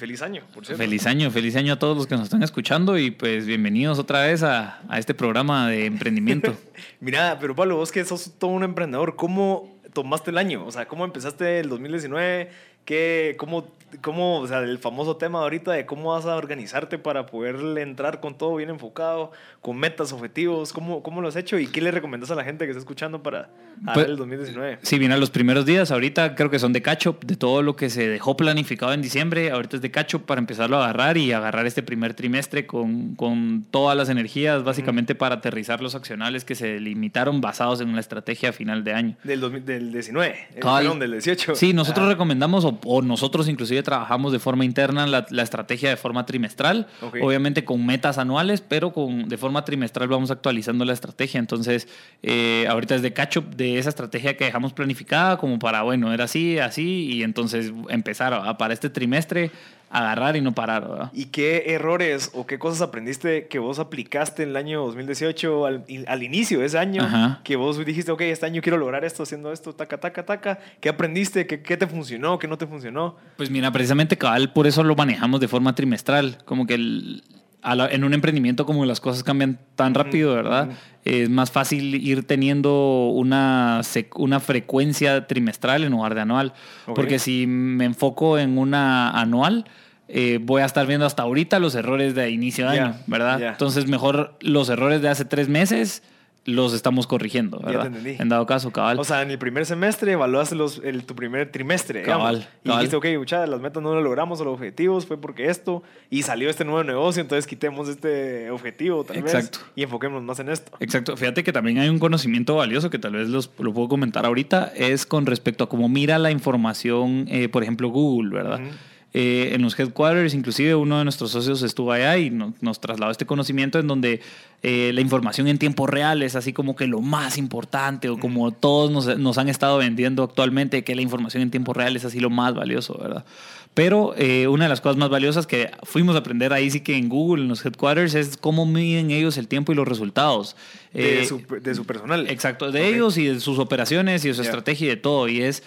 Feliz año, por cierto. Feliz año, feliz año a todos los que nos están escuchando y pues bienvenidos otra vez a, a este programa de emprendimiento. Mira, pero Pablo, vos que sos todo un emprendedor, ¿cómo tomaste el año? O sea, ¿cómo empezaste el 2019? ¿Qué, cómo, cómo, o sea, el famoso tema ahorita de cómo vas a organizarte para poder entrar con todo bien enfocado, con metas, objetivos, ¿cómo, cómo lo has hecho y qué le recomiendas a la gente que está escuchando para Pues, el 2019? Sí, bien, a los primeros días, ahorita creo que son de catch up, de todo lo que se dejó planificado en diciembre, ahorita es de catch up para empezarlo a agarrar y agarrar este primer trimestre con, con todas las energías, básicamente para aterrizar los accionales que se limitaron basados en una estrategia a final de año. Del, 2000 del 19, eh, Cabal. perdón, del 18. Sí, nosotros Ah, recomendamos, o, o nosotros inclusive trabajamos de forma interna la, la estrategia de forma trimestral, obviamente con metas anuales, pero con, de forma trimestral vamos actualizando la estrategia. Entonces, eh, ahorita es de catch up de esa estrategia que dejamos planificada, como para, bueno, era así, así, y entonces empezar a, para este trimestre agarrar y no parar, ¿verdad? ¿Y qué errores o qué cosas aprendiste que vos aplicaste en el año 2018 al, al inicio de ese año? Ajá. Que vos dijiste, ok, este año quiero lograr esto, haciendo esto, taca, taca, taca. ¿Qué aprendiste? ¿Qué, qué te funcionó? ¿Qué no te funcionó? Pues mira, precisamente cabal, por eso lo manejamos de forma trimestral. Como que el- la- en un emprendimiento como las cosas cambian tan rápido, ¿verdad? Es más fácil ir teniendo una, una frecuencia trimestral en lugar de anual. Porque si me enfoco en una anual, eh, voy a estar viendo hasta ahorita los errores de inicio de año, ¿verdad? Entonces mejor los errores de hace tres meses los estamos corrigiendo, te ¿verdad? entendí. En dado caso, cabal. O sea, en el primer semestre evaluaste los, el, tu primer trimestre. Cabal, digamos, y cabal. dijiste, ok, muchachos, las metas no las logramos, o los objetivos fue porque esto, y salió este nuevo negocio, entonces quitemos este objetivo, tal Exacto. vez, y enfoquémonos más en esto. Exacto. Fíjate que también hay un conocimiento valioso que tal vez los, lo puedo comentar ahorita, es con respecto a cómo mira la información, eh, por ejemplo, Google, ¿verdad? Ujú. Eh, en los headquarters, inclusive uno de nuestros socios estuvo allá y no- nos trasladó este conocimiento en donde eh, la información en tiempo real es así como que lo más importante o como todos nos, nos han estado vendiendo actualmente que la información en tiempo real es así lo más valioso, ¿verdad? Pero eh, una de las cosas más valiosas que fuimos a aprender ahí sí que en Google, en los headquarters, es cómo miden ellos el tiempo y los resultados. De, su, de su personal. Exacto, de ellos y de sus operaciones y de su estrategia y de todo. Y es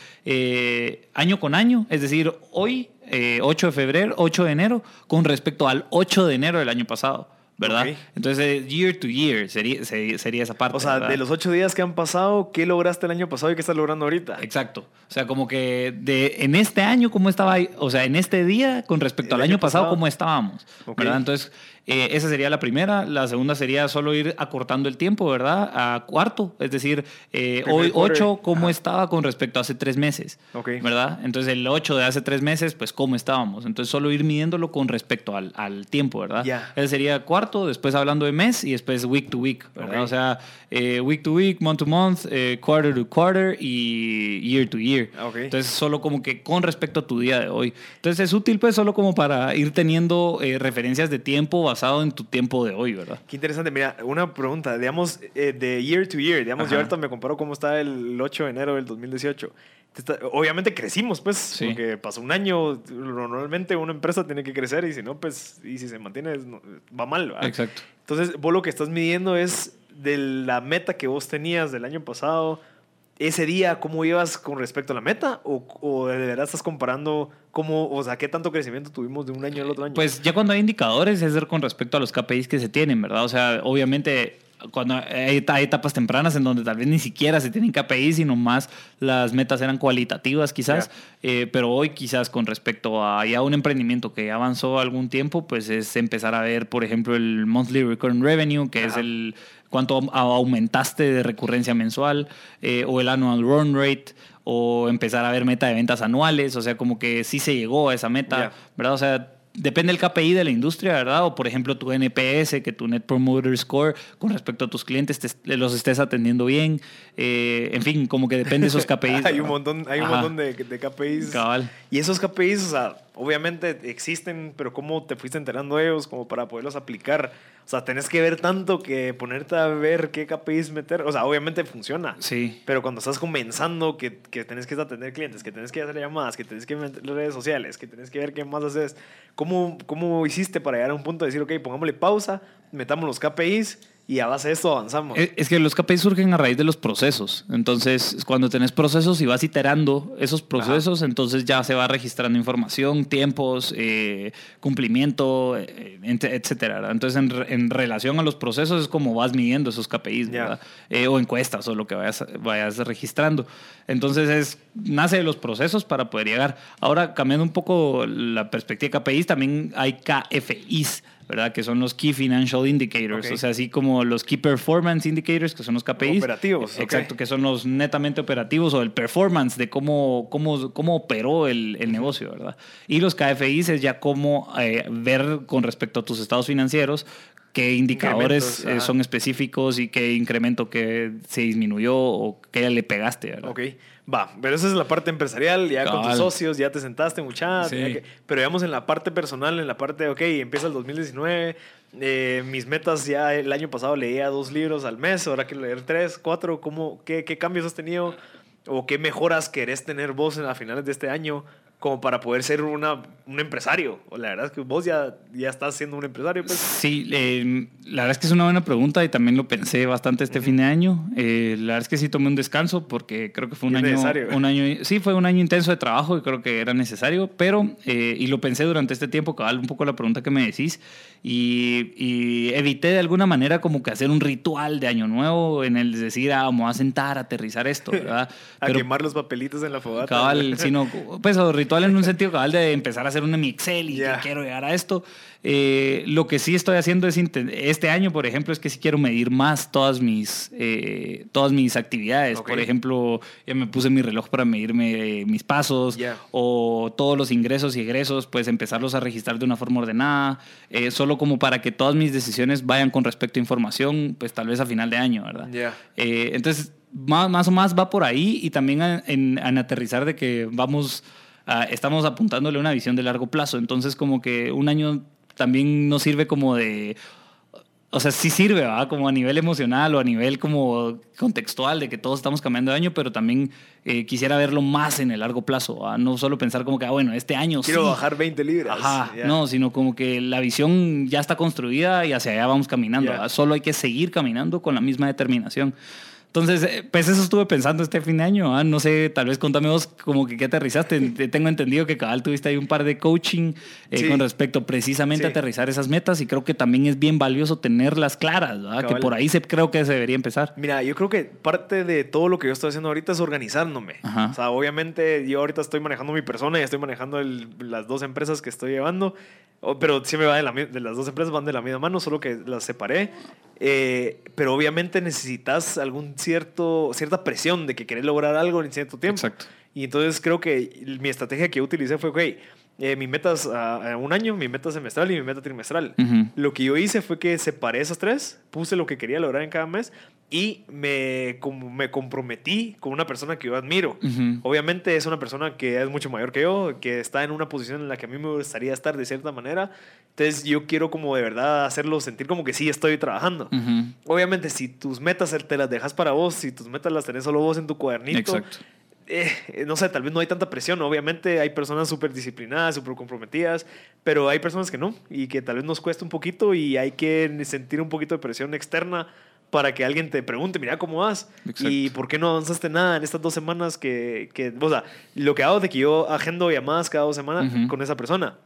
año con año, es decir, hoy, eh, 8 de febrero, 8 de enero, con respecto al 8 de enero del año pasado, ¿verdad? Entonces, eh, year to year sería, sería, esa parte. O sea, ¿verdad? de los ocho días que han pasado, ¿qué lograste el año pasado y qué estás logrando ahorita? Exacto. O sea, como que de, en este año, ¿cómo estaba? O sea, en este día, con respecto El al año año pasado, pasado. ¿cómo estábamos? ¿Verdad? Entonces, eh, esa sería la primera. La segunda sería solo ir acortando el tiempo, ¿verdad? A cuarto. Es decir, eh, hoy. 8, ¿cómo Ajá. estaba con respecto a hace tres meses? Ok. ¿Verdad? Entonces, el 8 de hace tres meses, pues, ¿cómo estábamos? Entonces, solo ir midiéndolo con respecto al, al tiempo, ¿verdad? Ya. Ese sería cuarto, después hablando de mes y después week to week, ¿verdad? O sea, eh, week to week, month to month, eh, quarter to quarter y year to year. Ah, ok. Entonces, solo como que con respecto a tu día de hoy. Entonces, es útil, pues, solo como para ir teniendo eh, referencias de tiempo basado en tu tiempo de hoy, ¿verdad? Qué interesante. Mira, una pregunta, digamos, eh, de year to year. Digamos, yo Ajá. ahorita me comparo cómo está el 8 de enero del 2018. Te está- obviamente crecimos, pues, Sí. porque pasó un año. Normalmente una empresa tiene que crecer y si no, pues, y si se mantiene, va mal, ¿verdad? Exacto. Entonces, vos lo que estás midiendo es de la meta que vos tenías del año pasado. Ese día, ¿cómo ibas con respecto a la meta? ¿O, o de verdad estás comparando cómo, o sea, qué tanto crecimiento tuvimos de un año al otro año? Pues ya cuando hay indicadores es con respecto a los KPIs que se tienen, ¿verdad? O sea, obviamente cuando hay, eta- hay etapas tempranas en donde tal vez ni siquiera se tienen KPIs, sino más las metas eran cualitativas quizás, Eh, pero hoy quizás con respecto a ya un emprendimiento que avanzó algún tiempo, pues es empezar a ver, por ejemplo, el monthly recurring revenue, que es el cuánto aumentaste de recurrencia mensual, eh, o el annual run rate, o empezar a ver meta de ventas anuales, o sea, como que sí se llegó a esa meta. ¿verdad? O sea, depende del KPI de la industria, ¿verdad? O por ejemplo tu NPS, que tu Net Promoter Score con respecto a tus clientes te- los estés atendiendo bien. Eh, en fin, como que depende de esos KPIs. hay un montón, hay un montón de, de KPIs. Cabal. Y esos KPIs, o sea, obviamente existen, pero ¿cómo te fuiste enterando de ellos como para poderlos aplicar? O sea, tenés que ver tanto que ponerte a ver qué KPIs meter. O sea, obviamente funciona. Sí. Pero cuando estás comenzando, que, que tenés que atender clientes, que tenés que hacer llamadas, que tenés que meter redes sociales, que tenés que ver qué más haces, ¿cómo, ¿cómo hiciste para llegar a un punto de decir, ok, pongámosle pausa, metamos los KPIs y a base de esto avanzamos. Es que los KPIs surgen a raíz de los procesos. Entonces, cuando tenés procesos y vas iterando esos procesos, entonces ya se va registrando información, tiempos, eh, cumplimiento, eh, etcétera. Entonces, en, en relación a los procesos es como vas midiendo esos KPIs. ¿verdad? Eh, o encuestas o lo que vayas, vayas registrando. Entonces, es, nace de los procesos para poder llegar. Ahora, cambiando un poco la perspectiva de KPIs, también hay KFIs. ¿Verdad? Que son los Key Financial Indicators, Ok. o sea, así como los Key Performance Indicators, que son los KPIs. Operativos. Exacto, que son los netamente operativos o el performance de cómo, cómo, cómo operó el, el negocio, ¿verdad? Y los KFIs es ya cómo eh, ver con respecto a tus estados financieros qué indicadores eh, son específicos y qué incremento que se disminuyó o qué le pegaste, ¿verdad? Ok, va, pero esa es la parte empresarial, ya con tus socios, ya te sentaste mucha, Sí. tenía que- pero digamos en la parte personal, en la parte, ok, empieza el 2019, eh, mis metas ya el año pasado leía dos libros al mes, ahora quiero leer tres, cuatro, ¿cómo, qué, ¿qué cambios has tenido o qué mejoras querés tener vos en, a finales de este año? Como para poder ser una, un empresario. O la verdad es que vos ya, ya estás siendo un empresario. Pues. Sí, eh, la verdad es que es una buena pregunta y también lo pensé bastante este fin de año. Eh, la verdad es que sí tomé un descanso porque creo que fue un año, necesario. un año, sí fue un año intenso de trabajo y creo que era necesario, pero eh, y lo pensé durante este tiempo, cabal, un poco la pregunta que me decís y, y evité de alguna manera como que hacer un ritual de año nuevo en el decir, ah, vamos a sentar, a aterrizar esto, ¿verdad? A Pero- quemar los papelitos en la fogata. cabal, sino pues o ritual en un sentido cabal de empezar a hacer un mi Excel y que quiero llegar a esto. Eh, lo que sí estoy haciendo es este año, por ejemplo, es que sí quiero medir más todas mis eh, todas mis actividades. Ok. Por ejemplo, ya me puse mi reloj para medirme eh, mis pasos Ya. o todos los ingresos y egresos, pues empezarlos a registrar de una forma ordenada, eh, solo como para que todas mis decisiones vayan con respecto a información, pues tal vez a final de año, ¿verdad? Ya. Eh, entonces, más, más o más va por ahí y también a- en, en aterrizar de que vamos, a- estamos apuntándole una visión de largo plazo. Entonces, como que un año también nos sirve como de... O sea, sí sirve, ¿verdad? Como a nivel emocional o a nivel como contextual de que todos estamos cambiando de año, pero también eh, quisiera verlo más en el largo plazo, ¿verdad? No solo pensar como que, ah, bueno, este año Quiero sí. bajar 20 libras. Ajá, no, sino como que la visión ya está construida y hacia allá vamos caminando. Solo hay que seguir caminando con la misma determinación. Entonces, eh, pues eso estuve pensando este fin de año. ¿ah? No sé, tal vez contame vos como que qué aterrizaste. Te- Tengo entendido que cabal tuviste ahí un par de coaching eh, Sí. con respecto precisamente a aterrizar esas metas y creo que también es bien valioso tenerlas claras, ¿verdad? que por ahí se, creo que se debería empezar. Mira, yo creo que parte de todo lo que yo estoy haciendo ahorita es organizándome. Ajá. O sea, obviamente yo ahorita estoy manejando mi persona y estoy manejando el- las dos empresas que estoy llevando, pero siempre va de, la de las dos empresas van de la misma mano, solo que las separé. Eh, pero obviamente necesitas algún cierto, cierta presión de que querés lograr algo en cierto tiempo. Exacto. Y entonces creo que mi estrategia que yo utilicé fue, ok, eh, mi meta es a, a un año, mi meta semestral y mi meta trimestral. Ujú. Lo que yo hice fue que separé esas tres, puse lo que quería lograr en cada mes y me, como me comprometí con una persona que yo admiro. Ujú. Obviamente es una persona que es mucho mayor que yo, que está en una posición en la que a mí me gustaría estar de cierta manera. Entonces yo quiero como de verdad hacerlo sentir como que sí estoy trabajando. Ujú. Obviamente si tus metas te las dejas para vos, si tus metas las tenés solo vos en tu cuadernito, Exacto. Eh, no sé, tal vez no hay tanta presión. Obviamente hay personas súper disciplinadas, súper comprometidas, pero hay personas que no y que tal vez nos cuesta un poquito y hay que sentir un poquito de presión externa para que alguien te pregunte, mira cómo vas Exacto. y por qué no avanzaste nada en estas dos semanas que, que o sea, lo que hago de que yo agendo llamadas cada dos semanas con esa persona.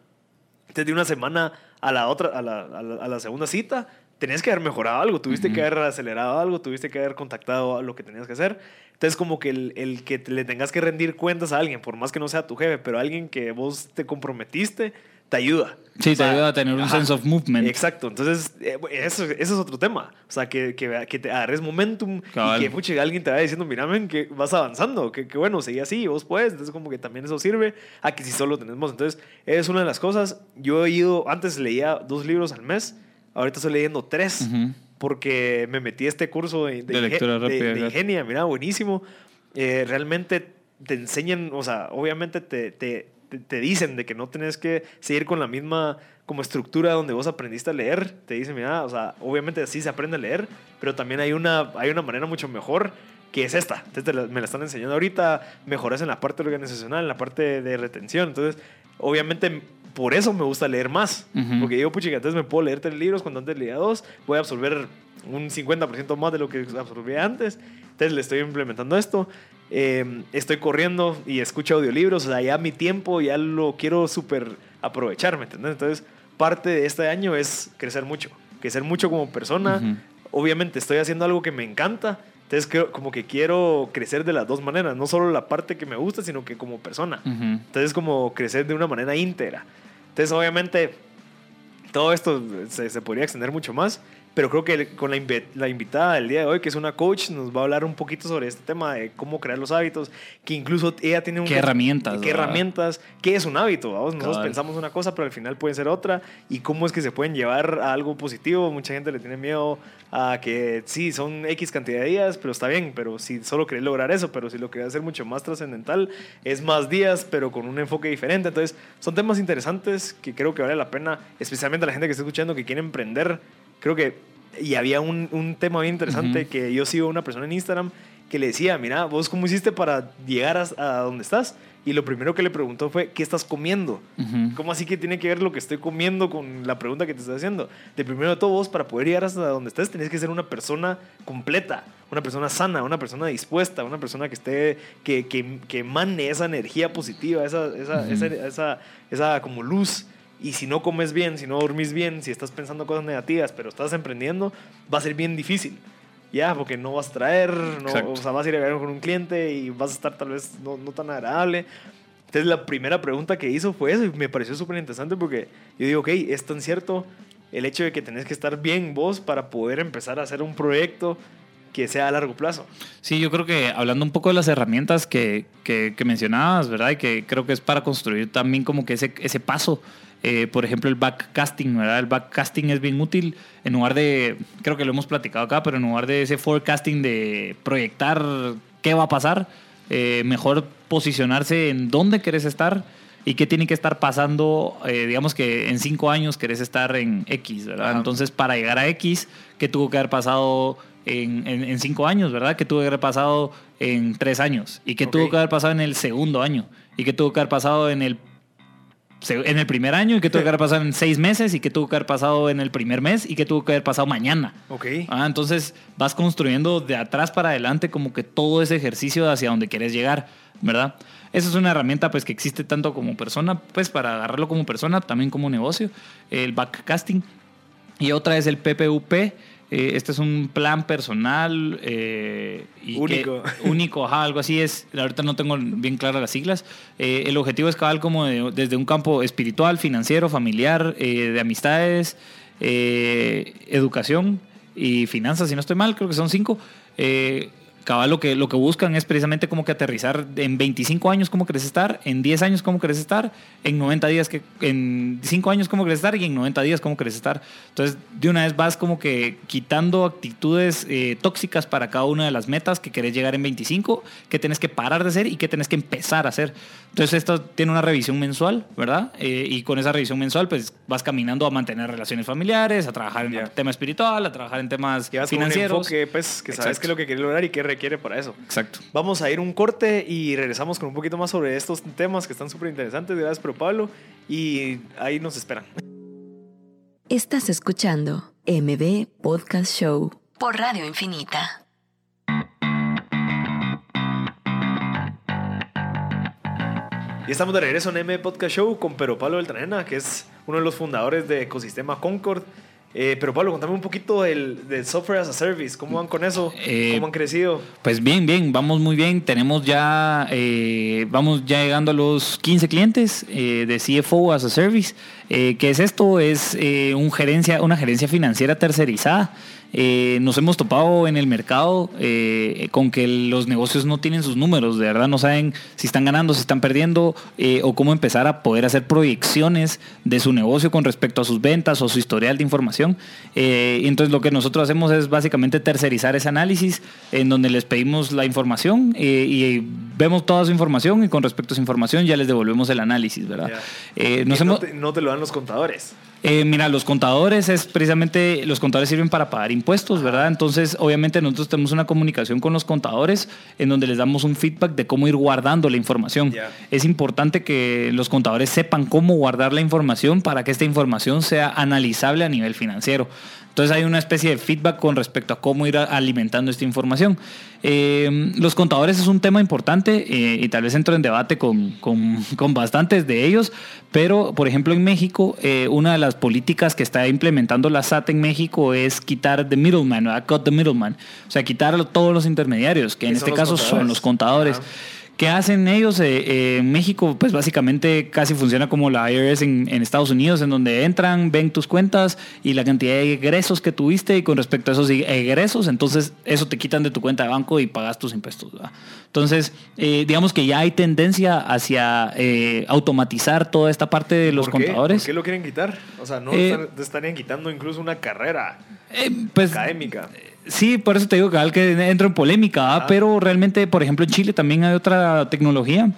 Entonces, de una semana a la otra, a la, a la, a la segunda cita, tenías que haber mejorado algo, tuviste que haber acelerado algo, tuviste que haber contactado a lo que tenías que hacer. Entonces, como que el, el que te- le tengas que rendir cuentas a alguien, por más que no sea tu jefe, pero alguien que vos te comprometiste, te ayuda. Sí, O te sea, ayuda a tener un ajá. sense of movement. Exacto, entonces eh, eso, eso es otro tema. O sea, que, que, que te agarres momentum Cabal. y que puche, alguien te vaya diciendo, mira, men, que vas avanzando, que, que bueno, seguí así, vos puedes. Entonces, como que también eso sirve a que si solo tenemos. Entonces, es una de las cosas. Yo he ido, antes leía dos libros al mes, ahorita estoy leyendo tres. Ujú. Porque me metí a este curso de, De lectura de- rápida, de claro. Ingenia, mira, buenísimo. Eh, realmente te enseñan, o sea, obviamente te, te, te- dicen de que no tenés que seguir con la misma como estructura donde vos aprendiste a leer. Te dicen, mira, o sea, obviamente así se aprende a leer, pero también hay una, hay una manera mucho mejor que es esta. Entonces la- me la están enseñando ahorita, mejoras en la parte organizacional, en la parte de retención. Entonces, obviamente por eso me gusta leer más. Ujú. Porque digo, puchica, entonces me puedo leer tres libros cuando antes leía dos, voy a absorber un 50% más de lo que absorbía antes. Entonces le estoy implementando esto. Eh, estoy corriendo y escucho audiolibros, o sea, ya mi tiempo ya lo quiero súper aprovechar, ¿me entiendes? Entonces, parte de este año es crecer mucho, crecer mucho como persona. Obviamente estoy haciendo algo que me encanta, entonces creo, como que quiero crecer de las dos maneras, no solo la parte que me gusta, sino que como persona. Ujú. Entonces, como crecer de una manera íntegra. Entonces, obviamente, todo esto se, se podría extender mucho más, pero creo que con la, invi- la invitada del día de hoy, que es una coach, nos va a hablar un poquito sobre este tema de cómo crear los hábitos, que incluso ella tiene un... ¿Qué herramientas, ¿Qué verdad? herramientas? ¿Qué es un hábito? vamos? Nosotros Cabal. pensamos una cosa, pero al final puede ser otra. ¿Y cómo es que se pueden llevar a algo positivo? Mucha gente le tiene miedo a que sí, son X cantidad de días, pero está bien, pero si solo querés lograr eso, pero si lo querés hacer mucho más trascendental, es más días, pero con un enfoque diferente. Entonces, son temas interesantes que creo que vale la pena, especialmente a la gente que está escuchando, que quiere emprender. Creo que, y había un, un tema bien interesante que yo sigo a una persona en Instagram que le decía, mira, vos cómo hiciste para llegar a, a donde estás. Y lo primero que le preguntó fue, ¿qué estás comiendo? ¿Cómo así que tiene que ver lo que estoy comiendo con la pregunta que te estoy haciendo? De primero de todo, vos para poder llegar hasta donde estés, tenés que ser una persona completa, una persona sana, una persona dispuesta, una persona que esté, que, que, que emane esa energía positiva, esa, esa, esa, esa como luz. Y si no comes bien, si no dormís bien, si estás pensando cosas negativas, pero estás emprendiendo, va a ser bien difícil. Ya, porque no vas a traer, no, Exacto. o sea, vas a ir a ver con un cliente y vas a estar tal vez no, no tan agradable. Entonces la primera pregunta que hizo fue eso y me pareció súper interesante porque yo digo, ok, es tan cierto el hecho de que tenés que estar bien vos para poder empezar a hacer un proyecto que sea a largo plazo. Sí, yo creo que hablando un poco de las herramientas que, que, que mencionabas, ¿verdad? Y que creo que es para construir también como que ese, ese paso. Eh, por ejemplo, el backcasting, ¿verdad? El backcasting es bien útil en lugar de, creo que lo hemos platicado acá, pero en lugar de ese forecasting de proyectar qué va a pasar, eh, mejor posicionarse en dónde querés estar y qué tiene que estar pasando, eh, digamos que en cinco años querés estar en X, ¿verdad? Ajá. Entonces, para llegar a X, ¿qué tuvo que haber pasado en, en- en cinco años, ¿verdad? ¿Qué tuvo que haber pasado en tres años? ¿Y qué Ok. tuvo que haber pasado en el segundo año? ¿Y qué tuvo que haber pasado en el, en el primer año? ¿Y qué tuvo que haber pasado en seis meses? ¿Y qué tuvo que haber pasado en el primer mes? ¿Y qué tuvo que haber pasado mañana? Ok. Ah, entonces vas construyendo de atrás para adelante como que todo ese ejercicio hacia donde quieres llegar, ¿verdad? Esa es una herramienta pues que existe tanto como persona, pues para agarrarlo como persona, también como negocio, el backcasting. Y otra es el PPUP. Eh, este es un plan personal eh, y que- Único. único, ajá, algo así es. Ahorita no tengo bien claras las siglas. Eh, el objetivo es cabal como de- desde un campo espiritual, financiero, familiar, de amistades, educación y finanzas, si no estoy mal, creo que son cinco. Eh, cabal lo que, lo que buscan es precisamente como que aterrizar en 25 años cómo querés estar, en 10 años cómo querés estar, en 90 días, que, en 5 años cómo querés estar y en 90 días cómo querés estar. Entonces, de una vez vas como que quitando actitudes eh, tóxicas para cada una de las metas que querés llegar en 25, que tenés que parar de hacer y que tenés que empezar a hacer. Entonces, esto tiene una revisión mensual, ¿verdad? Eh, y con esa revisión mensual, pues vas caminando a mantener relaciones familiares, a trabajar en tema espiritual, a trabajar en temas Llevas con un financieros. enfoque, pues, que sabes Exacto. qué es lo que quieres lograr y qué requiere para eso. Exacto. Vamos a ir un corte y regresamos con un poquito más sobre estos temas que están súper interesantes. Gracias, pero Pablo. Y ahí nos esperan. Estás escuchando MB Podcast Show por Radio Infinita. Y estamos de regreso en M Podcast Show con Pero Pablo Beltranena, que es uno de los fundadores de Ecosistema Concord. Eh, pero Pablo, contame un poquito del, del software as a service. ¿Cómo van con eso? Eh, ¿Cómo han crecido? Pues bien, bien, vamos muy bien. Tenemos ya, eh, vamos ya llegando a los 15 clientes eh, de CFO as a Service. ¿Qué es esto? Es un gerencia, una gerencia financiera tercerizada. Eh, nos hemos topado en el mercado eh, con que los negocios no tienen sus números, de verdad no saben si están ganando, si están perdiendo eh, o cómo empezar a poder hacer proyecciones de su negocio con respecto a sus ventas o su historial de información. Y entonces lo que nosotros hacemos es básicamente tercerizar ese análisis en donde les pedimos la información y vemos toda su información y con respecto a su información ya les devolvemos el análisis, ¿verdad? Ya. Nos Que no, hemos- te, no te lo dan los contadores. Eh, mira, los contadores es precisamente, los contadores sirven para pagar impuestos, ¿verdad? Entonces, obviamente nosotros tenemos una comunicación con los contadores en donde les damos un feedback de cómo ir guardando la información. Es importante que los contadores sepan cómo guardar la información para que esta información sea analizable a nivel financiero. Entonces hay una especie de feedback con respecto a cómo ir alimentando esta información. Eh, los contadores es un tema importante eh, y tal vez entro en debate con, con- con bastantes de ellos, pero por ejemplo en México, eh, una de las políticas que está implementando la SAT en México es quitar the middleman, ¿verdad? cut the middleman, o sea, quitar todos los intermediarios, que en ¿Qué son este caso son los contadores. ¿Qué hacen ellos? Eh, eh, en México, pues básicamente casi funciona como la IRS en, en Estados Unidos, en donde entran, ven tus cuentas y la cantidad de egresos que tuviste y con respecto a esos egresos, entonces eso te quitan de tu cuenta de banco y pagas tus impuestos. ¿verdad? Entonces, eh, digamos que ya hay tendencia hacia eh, automatizar toda esta parte de los ¿Por contadores. ¿Por qué lo quieren quitar? O sea, no Eh, te estarían quitando incluso una carrera pues, académica. Sí, por eso te digo cabal, que entro en polémica, ¿ah? Pero realmente, por ejemplo, en Chile también hay otra tecnología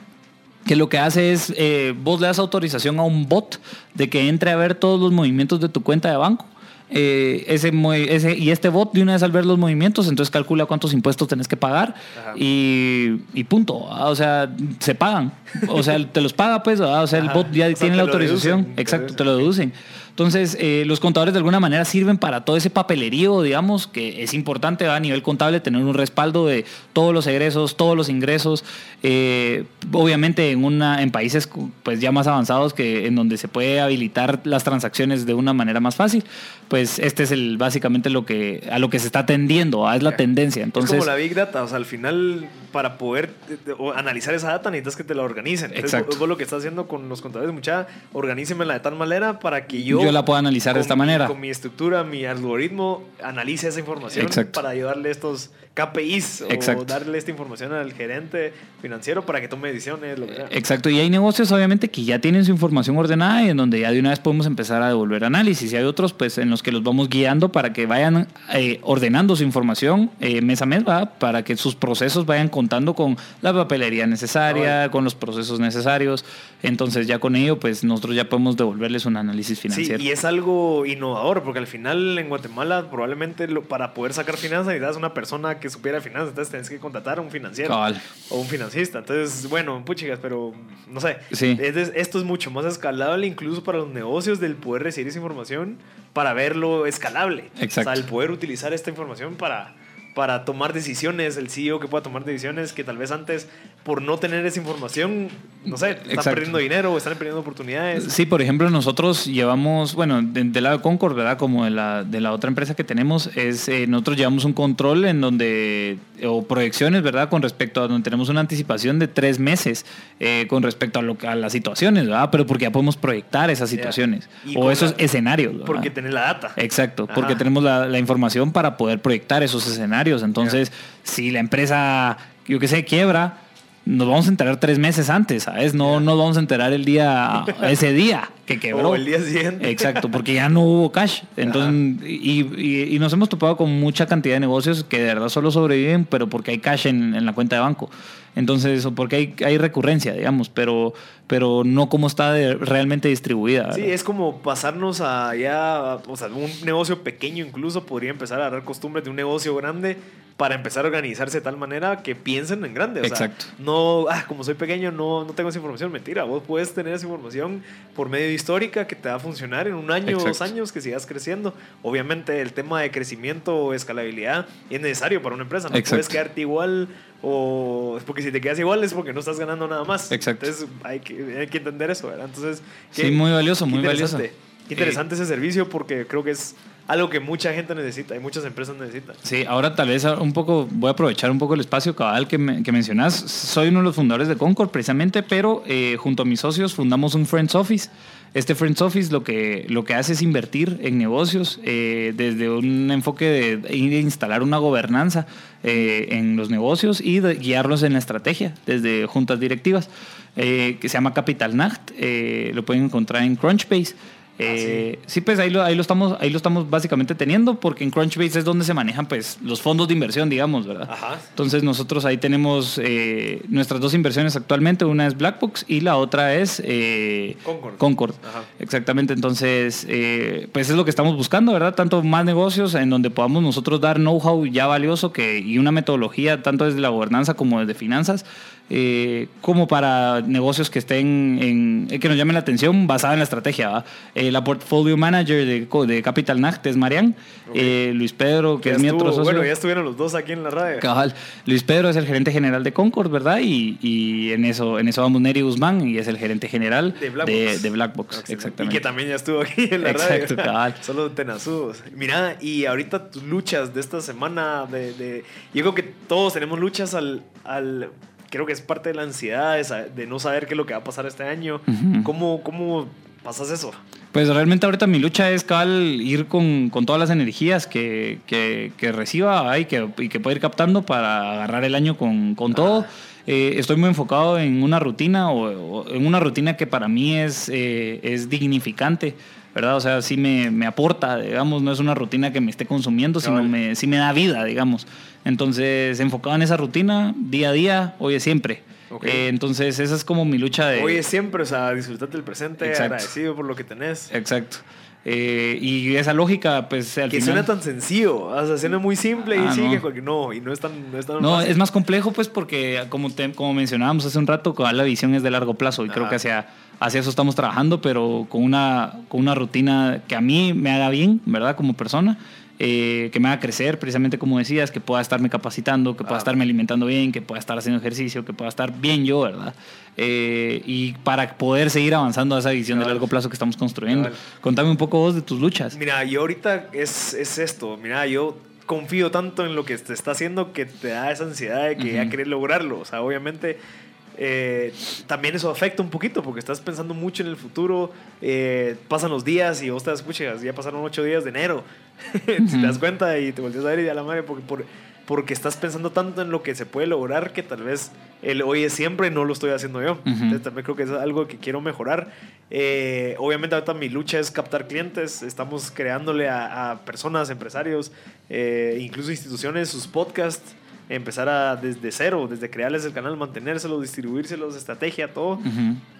que lo que hace es, eh, vos le das autorización a un bot de que entre a ver todos los movimientos de tu cuenta de banco. Eh, ese, y este bot de una vez al ver los movimientos, entonces calcula cuántos impuestos tenés que pagar y, y punto. ¿ah? O sea, se pagan. O sea, te los paga pues, ¿ah? o sea, el bot ya O sea, tiene la autorización. te Exacto, deducen. te lo deducen. Entonces, eh, los contadores de alguna manera sirven para todo ese papelerío, digamos, que es importante a nivel contable tener un respaldo de todos los egresos, todos los ingresos. Eh, obviamente en, una, en países pues, ya más avanzados que en donde se puede habilitar las transacciones de una manera más fácil, pues este es el básicamente lo que a lo que se está tendiendo, es la tendencia. Entonces, es como la Big Data, o sea, al final, para poder eh, o analizar esa data, necesitas que te la organicen. Entonces, Exacto. vos, vos lo que estás haciendo con los contadores, mucha, organícenmela de tal manera para que yo, Yo la puedo analizar de esta mi- manera. Con mi estructura, mi algoritmo, analice esa información Exacto. para ayudarle estos KPIs Exacto. o darle esta información al gerente financiero para que tome decisiones, lo que sea. Exacto, y hay negocios obviamente que ya tienen su información ordenada y en donde ya de una vez podemos empezar a devolver análisis. Y hay otros pues en los que los vamos guiando para que vayan eh, ordenando su información eh, mes a mes, ¿verdad? para que sus procesos vayan contando con la papelería necesaria, con los procesos necesarios. Entonces ya con ello pues nosotros ya podemos devolverles un análisis Sí, y es algo innovador, porque al final en Guatemala probablemente lo- para poder sacar finanzas necesitas una persona que supiera finanzas, entonces tienes que contratar a un financiero o un financista. Entonces, bueno, puchigas, pero no sé. Sí. Es esto es mucho más escalable incluso para los negocios del poder recibir esa información para verlo escalable. Exacto. O sea, el poder utilizar esta información para para tomar decisiones, el CEO que pueda tomar decisiones que tal vez antes, por no tener esa información, no sé, están Exacto. perdiendo dinero o están perdiendo oportunidades. Sí, por ejemplo, nosotros llevamos, bueno, de- del lado de Concord, ¿verdad? Como de la, de la otra empresa que tenemos, es eh, nosotros llevamos un control en donde, o proyecciones, ¿verdad? Con respecto a donde tenemos una anticipación de tres meses eh, con respecto a, lo, a las situaciones, ¿verdad? Pero porque ya podemos proyectar esas situaciones Y o esos la- escenarios. ¿verdad? Porque tener la data. Exacto, porque tenemos la, la información para poder proyectar esos escenarios. Entonces, si la empresa, yo qué sé, quiebra, nos vamos a enterar tres meses antes, ¿sabes? No nos vamos a enterar el día, ese día que quebró. O el día siguiente. Exacto, porque ya no hubo cash. Entonces, y, y- y nos hemos topado con mucha cantidad de negocios que de verdad solo sobreviven, pero porque hay cash en, en la cuenta de banco. Entonces, o porque hay, hay recurrencia, digamos, pero, pero no como está de- realmente distribuida. Sí, ¿verdad? es como pasarnos a ya, o sea, un negocio pequeño incluso podría empezar a agarrar costumbres de un negocio grande para empezar a organizarse de tal manera que piensen en grande. O sea, Exacto. no, ah, como soy pequeño, no, no tengo esa información. Mentira, vos puedes tener esa información por medio de histórica que te va a funcionar en un año o dos años que sigas creciendo. Obviamente, el tema de crecimiento o escalabilidad es necesario para una empresa. No Exacto. puedes quedarte igual o porque si te quedas igual es porque no estás ganando nada más. Exacto. Entonces hay que, hay que entender eso, ¿verdad? Entonces, Sí, muy valioso, qué muy valioso. Qué interesante ese servicio porque creo que es algo que mucha gente necesita y muchas empresas necesitan. Sí, ahora tal vez un poco, voy a aprovechar un poco el espacio cabal que, me- que mencionas. Soy uno de los fundadores de Concord precisamente, pero eh, junto a mis socios fundamos un Friends Office. Este Friends Office lo que, lo que hace es invertir en negocios eh, desde un enfoque de instalar una gobernanza eh, en los negocios y guiarlos en la estrategia desde juntas directivas, eh, que se llama Capital Nacht. lo pueden encontrar en Crunchbase. Eh, sí. pues ahí lo, ahí, lo estamos, ahí lo estamos básicamente teniendo porque en Crunchbase es donde se manejan pues los fondos de inversión, digamos, ¿verdad? Ajá. Entonces nosotros ahí tenemos eh, nuestras dos inversiones actualmente, una es Blackbox y la otra es eh, Concord. Concord. Ajá. Exactamente, entonces eh, pues es lo que estamos buscando, ¿verdad? Tanto más negocios en donde podamos nosotros dar know-how ya valioso que, y una metodología tanto desde la gobernanza como desde finanzas eh, como para negocios que estén en, eh, que nos llamen la atención basada en la estrategia. ¿va? Eh, la portfolio manager de, Capital Nacht es Marian, Eh, Luis Pedro, que Ya es mi otro socio. Bueno, ya estuvieron los dos aquí en la radio. Cabal. Luis Pedro es el gerente general de Concord, ¿verdad? Y, y en eso en eso vamos Neri Guzmán y es el gerente general De Black de, Box. de Black Box, Excelente. exactamente. Y que también ya estuvo aquí en la Exacto, radio. cabal. Solo tenazudos. Mira, y ahorita tus luchas de esta semana, de, de- yo creo que todos tenemos luchas al, al, creo que es parte de la ansiedad, de, de no saber qué es lo que va a pasar este año. Ujú. ¿Cómo, ¿Cómo pasas eso? Pues realmente ahorita mi lucha es cabal ir con, con todas las energías que, que, que reciba ay, que, y que pueda ir captando para agarrar el año con, con todo. Eh, estoy muy enfocado en una rutina o, o en una rutina que para mí es, eh, es dignificante. ¿Verdad? O sea, sí me, me aporta, digamos, no es una rutina que me esté consumiendo, sino me, sí me da vida, digamos. Entonces, enfocado en esa rutina, día a día, hoy es siempre. Eh, entonces, esa es como mi lucha de... Hoy es siempre, o sea, disfrutar del presente, Exacto. agradecido por lo que tenés. Exacto. Eh, y esa lógica, pues al que final... suena tan sencillo, o sea, suena muy simple y Ah, sí, no. que no, y no es tan, no es tan No, fácil. es más complejo pues porque como, te- como mencionábamos hace un rato, la visión es de largo plazo y creo que hacia, hacia eso estamos trabajando, pero con una, con una rutina que a mí me haga bien, ¿verdad? Como persona, eh, que me haga crecer, precisamente como decías, que pueda estarme capacitando, que pueda Ah. estarme alimentando bien, que pueda estar haciendo ejercicio, que pueda estar bien yo, ¿verdad? Eh, y para poder seguir avanzando a esa visión de largo plazo que estamos construyendo. Contame un poco vos de tus luchas. Mira, yo ahorita es, es esto. Mira, yo confío tanto en lo que te está haciendo que te da esa ansiedad de que ya querés lograrlo. O sea, obviamente eh, también eso afecta un poquito porque estás pensando mucho en el futuro. eh, pasan los días y vos te das escuchas, ya pasaron ocho días de enero. te das cuenta y te volteas a ver y a la madre porque, por- porque estás pensando tanto en lo que se puede lograr que tal vez el hoy es siempre no lo estoy haciendo yo. Entonces también creo que es algo que quiero mejorar. Eh, obviamente ahorita mi lucha es captar clientes. Estamos creándole a, a personas, empresarios, eh, incluso instituciones, sus podcasts. Empezar a desde cero, desde crearles el canal, mantenérselos, distribuírselos, estrategia, todo.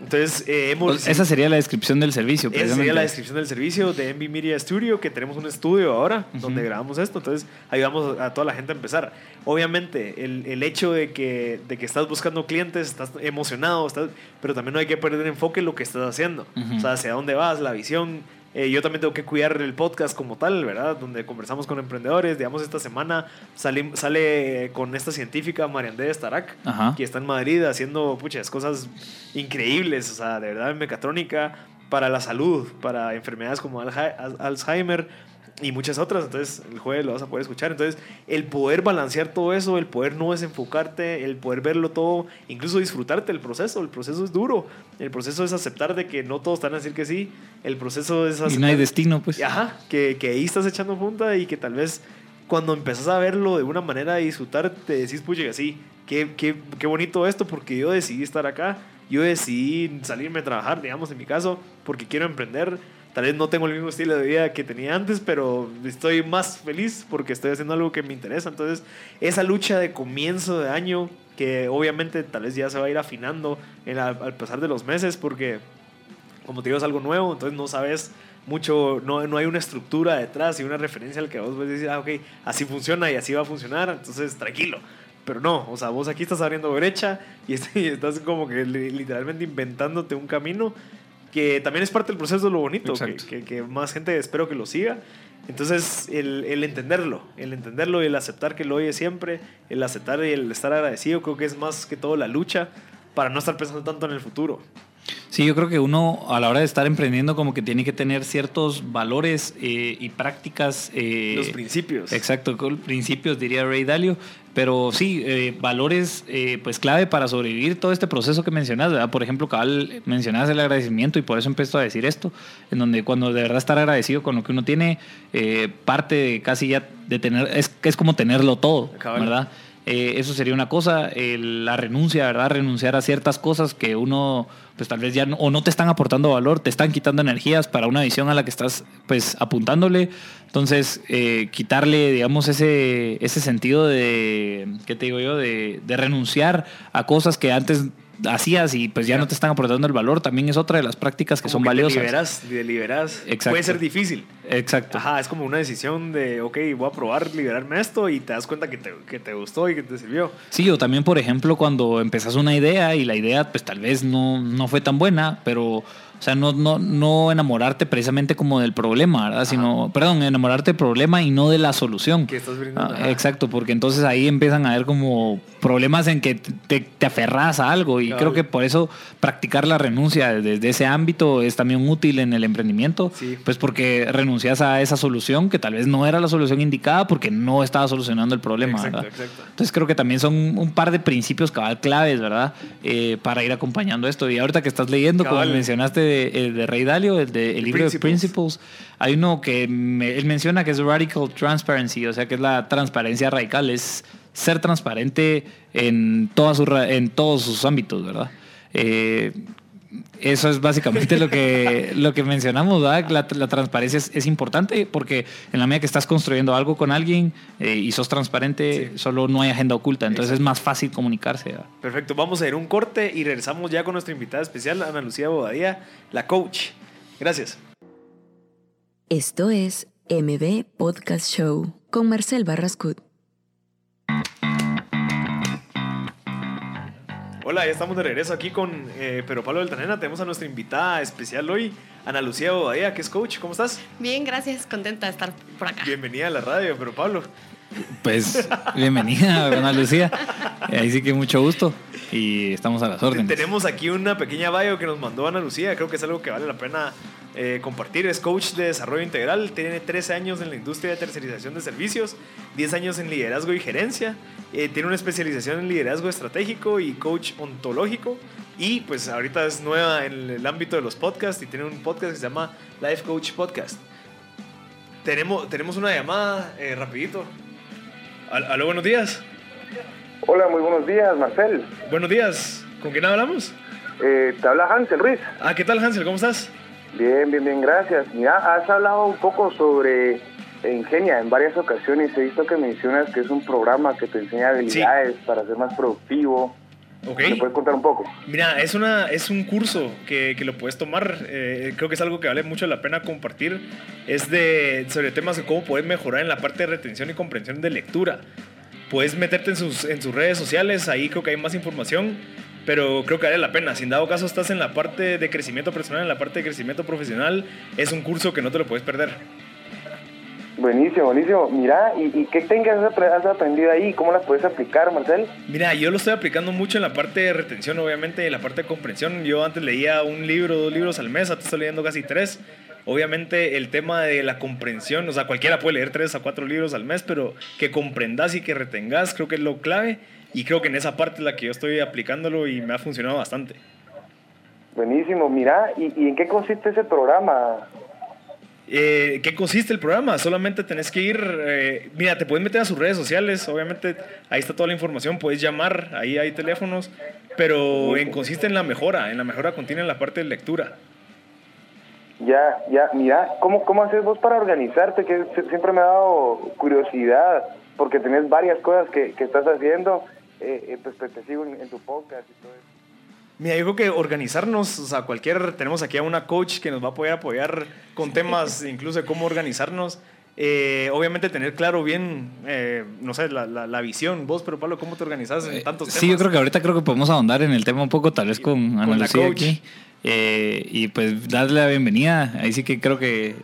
Entonces eh, hemos... Pues esa sería la descripción del servicio. Esa sería la descripción del servicio de Envy Media Studio, que tenemos un estudio ahora donde grabamos esto. Entonces, ayudamos a toda la gente a empezar. Obviamente, el, el hecho de que, de que estás buscando clientes, estás emocionado, estás, pero también no hay que perder enfoque en lo que estás haciendo. O sea, hacia dónde vas, la visión. Eh, yo también tengo que cuidar el podcast como tal, ¿verdad? Donde conversamos con emprendedores. Digamos, esta semana sale con esta científica, Mariandé Starak, Ajá. que está en Madrid haciendo puchas cosas increíbles, o sea, de verdad en mecatrónica para la salud, para enfermedades como Alzheimer y muchas otras. Entonces, el jueves lo vas a poder escuchar. Entonces, el poder balancear todo eso, el poder no desenfocarte, el poder verlo todo, incluso disfrutarte del proceso. El proceso es duro. El proceso es aceptar de que no todos van a decir que sí. El proceso es Y aceptar no hay destino, pues. Ajá, que, que ahí estás echando punta y que tal vez cuando empezás a verlo de una manera y disfrutar, te decís, pucha, sí, qué, qué, qué bonito esto porque yo decidí estar acá, yo decidí salirme a trabajar, digamos, en mi caso, porque quiero emprender. Tal vez no tengo el mismo estilo de vida que tenía antes, pero estoy más feliz porque estoy haciendo algo que me interesa. Entonces, esa lucha de comienzo de año, que obviamente tal vez ya se va a ir afinando en la- al pasar de los meses, porque como te digo, es algo nuevo, entonces no sabes mucho, no, no hay una estructura detrás y una referencia al que vos puedes decir, ah, ok, así funciona y así va a funcionar, entonces tranquilo. Pero no, o sea, vos aquí estás abriendo brecha y, est- y estás como que li- literalmente inventándote un camino que también es parte del proceso de lo bonito, que, que más gente espero que lo siga. Entonces, el, el entenderlo, el entenderlo y el aceptar que lo oye siempre, el aceptar y el estar agradecido, creo que es más que todo la lucha para no estar pensando tanto en el futuro. Sí, yo creo que uno a la hora de estar emprendiendo como que tiene que tener ciertos valores eh, y prácticas. eh, Los principios. Exacto, principios diría Ray Dalio, pero sí, eh, valores pues clave para sobrevivir todo este proceso que mencionas, ¿verdad? Por ejemplo, cabal, mencionabas el agradecimiento y por eso empiezo a decir esto, en donde cuando de verdad estar agradecido con lo que uno tiene, parte de casi ya de tener, es, es como tenerlo todo, Cabal. ¿verdad? Eso sería una cosa. la renuncia, ¿verdad? Renunciar a ciertas cosas que uno, pues tal vez ya no, o no te están aportando valor, te están quitando energías para una visión a la que estás, pues, apuntándole. Entonces, eh, quitarle, digamos, ese, ese sentido de, ¿qué te digo yo? De, de renunciar a cosas que antes hacías y pues ya no te están aportando el valor, también es otra de las prácticas que son valiosas. Te liberas, liberas. Puede ser difícil. Exacto. Ajá, es como una decisión de, ok, voy a probar liberarme esto y te das cuenta que te, que te gustó y que te sirvió. Sí, o también, por ejemplo, cuando empezas una idea y la idea pues tal vez no, no fue tan buena, pero o sea, no, no, no enamorarte precisamente como del problema, ¿verdad? Sino, perdón, enamorarte del problema y no de la solución. Que estás brindando. Ah, exacto, porque entonces ahí empiezan a haber como problemas en que te, te aferras a algo y creo que por eso practicar la renuncia desde ese ámbito es también útil en el emprendimiento, pues porque renuncias a esa solución que tal vez no era la solución indicada porque no estaba solucionando el problema, exacto, ¿verdad? Exacto. Entonces creo que también son un par de principios cabal claves, ¿verdad? Eh, para ir acompañando esto. Y ahorita que estás leyendo, como mencionaste el de Rey Dalio, el, de, el libro de Principles, hay uno que él menciona que es Radical Transparency, o sea, que es la transparencia radical, es ser transparente en, todas en todos sus ámbitos, ¿verdad? Eh, eso es básicamente lo que, lo que mencionamos, ¿verdad? La, transparencia es, importante porque en la medida que estás construyendo algo con alguien eh, y sos transparente, solo no hay agenda oculta, entonces es más fácil comunicarse. Perfecto, vamos a ir un corte y regresamos ya con nuestra invitada especial, Ana Lucía Bobadía, la coach. Gracias. Esto es MB Podcast Show con Marcel Barrascut. Hola, ya estamos de regreso aquí con eh, Pero Pablo Beltanena. Tenemos a nuestra invitada especial hoy, Ana Lucía Bobadilla, que es coach. ¿Cómo estás? Bien, gracias. Contenta de estar por acá. Bienvenida a la radio, Pero Pablo. Pues bienvenida, Ana Lucía. Ahí sí que mucho gusto y estamos a las órdenes. Tenemos aquí una pequeña bio que nos mandó Ana Lucía. Creo que es algo que vale la pena eh, compartir. Es coach de desarrollo integral, tiene 13 años en la industria de tercerización de servicios, 10 años en liderazgo y gerencia, eh, tiene una especialización en liderazgo estratégico y coach ontológico. Y pues ahorita es nueva en el ámbito de los podcasts y tiene un podcast que se llama Life Coach Podcast. Tenemos, tenemos una llamada eh, rapidito. Aló, buenos días. Hola, muy buenos días, Marcel. Buenos días. ¿Con quién hablamos? te habla Hansel Ruiz. Ah, ¿qué tal Hansel? ¿Cómo estás? Bien, bien, bien, gracias. Mira, has hablado un poco sobre Ingenia en varias ocasiones. He visto que mencionas que es un programa que te enseña habilidades para ser más productivo. Okay. ¿Me puedes contar un poco? Mira, es, una, es un curso que, que lo puedes tomar. Eh, creo que es algo que vale mucho la pena compartir. Es de, sobre temas de cómo puedes mejorar en la parte de retención y comprensión de lectura. Puedes meterte en sus, en sus redes sociales, ahí creo que hay más información pero creo que vale la pena. Si en dado caso estás en la parte de crecimiento personal, en la parte de crecimiento profesional, es un curso que no te lo puedes perder. Buenísimo, buenísimo. Mira, ¿y, qué técnicas has aprendido ahí? ¿Cómo las puedes aplicar, Marcel? Mira, yo lo estoy aplicando mucho en la parte de retención, obviamente, y en la parte de comprensión. Yo antes leía un libro, dos libros al mes, ahora estoy leyendo casi tres. Obviamente el tema de la comprensión, o sea, cualquiera puede leer tres a cuatro libros al mes, pero que comprendas y que retengas, creo que es lo clave. Y creo que en esa parte es la que yo estoy aplicándolo y me ha funcionado bastante. Buenísimo, mira, ¿y, en qué consiste ese programa? Eh, ¿Qué consiste el programa? Solamente tenés que ir, eh, mira, te puedes meter a sus redes sociales, obviamente ahí está toda la información, puedes llamar, ahí hay teléfonos, pero en, consiste en la mejora, en la mejora continua en la parte de lectura. Ya, ya, mira, ¿cómo, cómo haces vos para organizarte? Que siempre me ha dado curiosidad, porque tenés varias cosas que, que estás haciendo eh, eh, pues, te sigo en, tu podcast y todo eso. Mira, yo creo que organizarnos, o sea, cualquier, tenemos aquí a una coach que nos va a poder apoyar con temas incluso de cómo organizarnos. Eh, obviamente tener claro bien, no sé, la, la, visión. Vos, pero Pablo, ¿cómo te organizas en tantos temas? Sí, yo creo que ahorita creo que podemos ahondar en el tema un poco, tal vez con Ana Lucía aquí. y pues darle la bienvenida. Ahí sí que creo que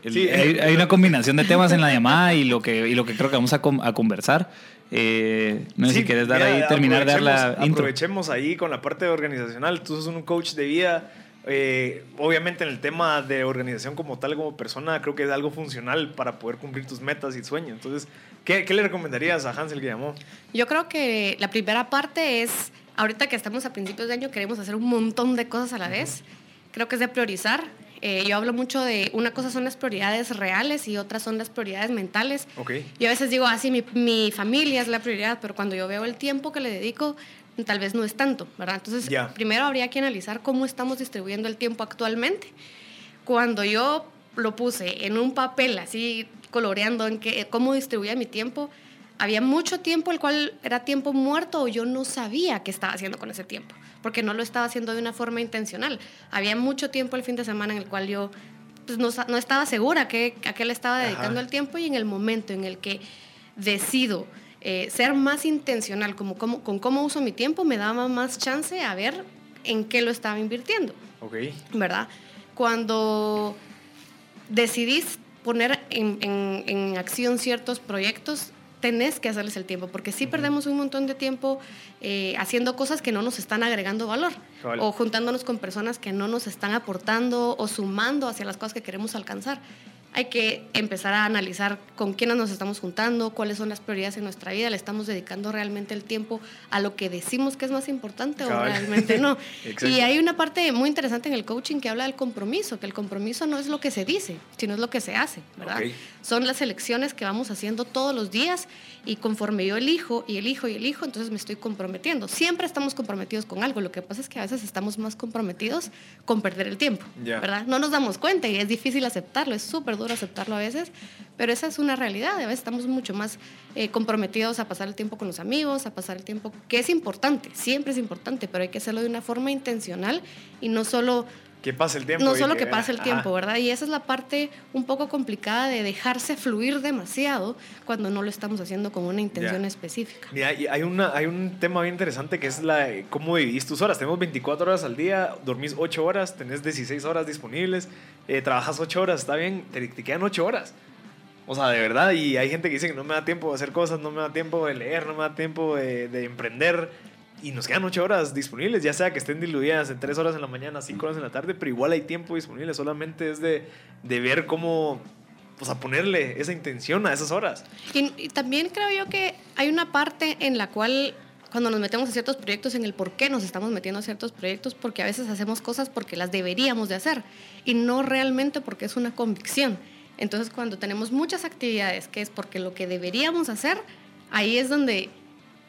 hay, una combinación de temas en la llamada y lo que, y lo que creo que vamos a, a conversar. Eh, no sé si quieres dar ahí, terminar de dar la intro. Aprovechemos ahí con la parte organizacional. Tú sos un coach de vida. Eh, obviamente en el tema de organización como tal, como persona, creo que es algo funcional para poder cumplir tus metas y sueños. Entonces, ¿qué, ¿qué, le recomendarías a Hansel que llamó? Yo creo que la primera parte es, ahorita que estamos a principios de año, queremos hacer un montón de cosas a la vez. Creo que es de priorizar Eh, yo hablo mucho de una cosa son las prioridades reales y otras son las prioridades mentales. Ok. Yo a veces digo, así mi, mi familia es la prioridad, pero cuando yo veo el tiempo que le dedico, tal vez no es tanto, ¿verdad? Entonces, primero habría que analizar cómo estamos distribuyendo el tiempo actualmente. Cuando yo lo puse en un papel así coloreando en que, cómo distribuía mi tiempo, había mucho tiempo el cual era tiempo muerto o yo no sabía qué estaba haciendo con ese tiempo, porque no lo estaba haciendo de una forma intencional. Había mucho tiempo el fin de semana en el cual yo pues, no, no estaba segura que, a qué le estaba dedicando Ajá. el tiempo y en el momento en el que decido eh, ser más intencional como, como- con cómo uso mi tiempo, me daba más chance a ver en qué lo estaba invirtiendo. Ok. ¿verdad? Cuando decidís poner en, en- en acción ciertos proyectos, tenés que hacerles el tiempo, porque sí perdemos un montón de tiempo eh, haciendo cosas que no nos están agregando valor, o juntándonos con personas que no nos están aportando o sumando hacia las cosas que queremos alcanzar. Hay que empezar a analizar con quiénes nos estamos juntando, cuáles son las prioridades en nuestra vida, le estamos dedicando realmente el tiempo a lo que decimos que es más importante o Cabal. realmente no. Y hay una parte muy interesante en el coaching que habla del compromiso, que el compromiso no es lo que se dice, sino es lo que se hace, ¿verdad? Ok. Son las elecciones que vamos haciendo todos los días y conforme yo elijo y elijo y elijo, entonces me estoy comprometiendo. Siempre estamos comprometidos con algo, lo que pasa es que a veces estamos más comprometidos con perder el tiempo, Ya. ¿verdad? No nos damos cuenta y es difícil aceptarlo, es súper duro aceptarlo a veces, pero esa es una realidad, a veces estamos mucho más eh, comprometidos a pasar el tiempo con los amigos, a pasar el tiempo, que es importante, siempre es importante, pero hay que hacerlo de una forma intencional y no solo Que pase el tiempo. no solo que pase el ajá. tiempo, ¿verdad? Y esa es la parte un poco complicada de dejarse fluir demasiado cuando no lo estamos haciendo con una intención específica. Mira, y hay, una, hay un tema bien interesante que es la, cómo dividís tus horas. Tenemos 24 horas al día, dormís 8 horas, tenés 16 horas disponibles, eh, trabajas 8 horas, está bien, te, te quedan 8 horas. O sea, de verdad, y hay gente que dice que no me da tiempo de hacer cosas, no me da tiempo de leer, no me da tiempo de, de emprender. Y nos quedan 8 horas disponibles, ya sea que estén diluidas en 3 horas en la mañana, 5 horas en la tarde, pero igual hay tiempo disponible, solamente es de, de ver cómo, pues a ponerle esa intención a esas horas. Y, y también creo yo que hay una parte en la cual cuando nos metemos a ciertos proyectos, en el por qué nos estamos metiendo a ciertos proyectos, porque a veces hacemos cosas porque las deberíamos de hacer y no realmente porque es una convicción. Entonces cuando tenemos muchas actividades que es porque lo que deberíamos hacer, ahí es donde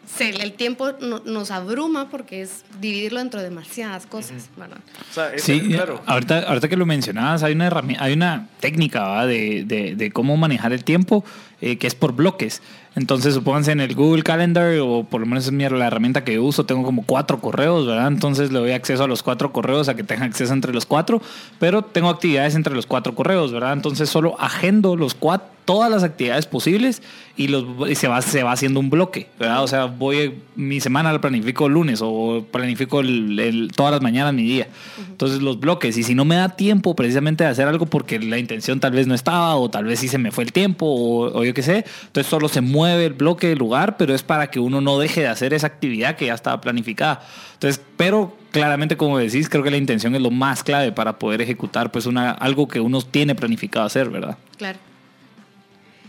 se, el tiempo no- nos abruma porque es dividirlo dentro de demasiadas cosas, ¿verdad? O sea, es- Sí, claro. ahorita, ahorita que lo mencionabas, hay una, herrami- hay una técnica de- de cómo manejar el tiempo eh, que es por bloques. Entonces, supónganse en el Google Calendar, o por lo menos es mi- la herramienta que uso, tengo como cuatro correos, ¿verdad? Entonces le doy acceso a los cuatro correos, a que tengan acceso entre los cuatro, pero tengo actividades entre los cuatro correos, ¿verdad? Entonces solo agendo los cuatro, todas las actividades posibles y, los, y se, va, se va haciendo un bloque, ¿verdad? O sea, voy, mi semana la planifico el lunes o planifico el- el- todas las mañanas mi día. Entonces los bloques, y si no me da tiempo precisamente de hacer algo porque la intención tal vez no estaba o tal vez sí se me fue el tiempo o, o yo qué sé, entonces solo se mueve el bloque del lugar, pero es para que uno no deje de hacer esa actividad que ya estaba planificada. Entonces, pero claramente como decís, creo que la intención es lo más clave para poder ejecutar pues una, algo que uno tiene planificado hacer, ¿verdad? Claro.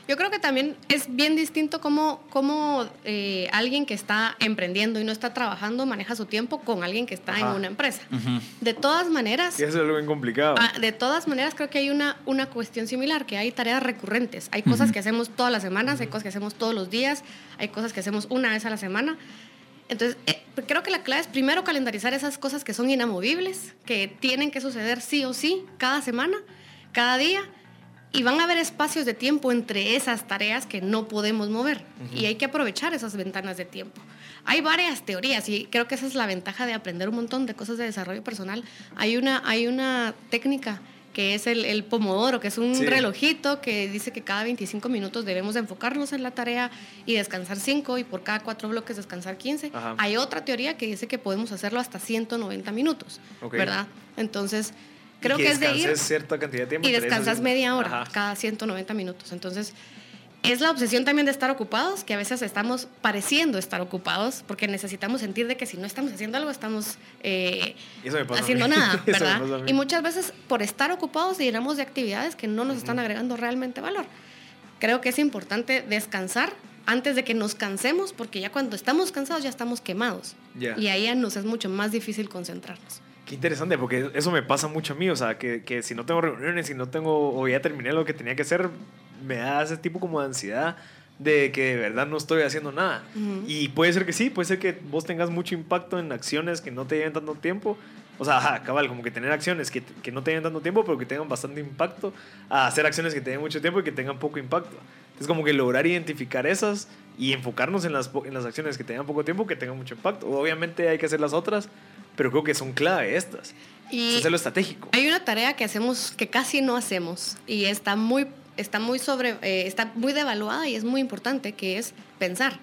Yo creo que también es bien distinto cómo, cómo eh, alguien que está emprendiendo y no está trabajando maneja su tiempo con alguien que está Ajá. en una empresa. De todas maneras, Sí, eso es algo bien complicado. ah, de todas maneras creo que hay una, una cuestión similar, que hay tareas recurrentes. Hay cosas que hacemos todas las semanas, hay cosas que hacemos todos los días, hay cosas que hacemos una vez a la semana. Entonces, eh, creo que la clave es primero calendarizar esas cosas que son inamovibles, que tienen que suceder sí o sí, cada semana, cada día, y van a haber espacios de tiempo entre esas tareas que no podemos mover. Y hay que aprovechar esas ventanas de tiempo. Hay varias teorías y creo que esa es la ventaja de aprender un montón de cosas de desarrollo personal. Hay una, hay una técnica que es el, el pomodoro, que es un Sí. relojito que dice que cada 25 minutos debemos enfocarnos en la tarea y descansar 5 y por cada cuatro bloques descansar 15. Ajá. Hay otra teoría que dice que podemos hacerlo hasta 190 minutos. ¿verdad? Entonces, Y creo que, es de ir descanses cierta cantidad de tiempo. y descansas media hora Ajá. cada 190 minutos. Entonces, es la obsesión también de estar ocupados, que a veces estamos pareciendo estar ocupados, porque necesitamos sentir de que si no estamos haciendo algo, estamos eh, haciendo nada, ¿verdad? Y muchas veces por estar ocupados llenamos de actividades que no nos están agregando realmente valor. Creo que es importante descansar antes de que nos cansemos, porque ya cuando estamos cansados ya estamos quemados. Y ahí nos es mucho más difícil concentrarnos. Qué interesante, porque eso me pasa mucho a mí, o sea, que, que si no tengo reuniones, si no tengo, o ya terminé lo que tenía que hacer, me da ese tipo como de ansiedad de que de verdad no estoy haciendo nada. Ujú. Y puede ser que sí, puede ser que vos tengas mucho impacto en acciones que no te lleven tanto tiempo. O sea, ajá, cabal, como que tener acciones que, que no te lleven tanto tiempo, pero que tengan bastante impacto, a hacer acciones que tengan mucho tiempo y que tengan poco impacto. Entonces, como que lograr identificar esas y enfocarnos en las, en las acciones que tengan poco tiempo, que tengan mucho impacto. Obviamente hay que hacer las otras, pero creo que son clave estas. Y Es hacerlo estratégico. hay una tarea que hacemos que casi no hacemos y está muy, está muy sobre, eh, está muy devaluada y es muy importante, que es pensar.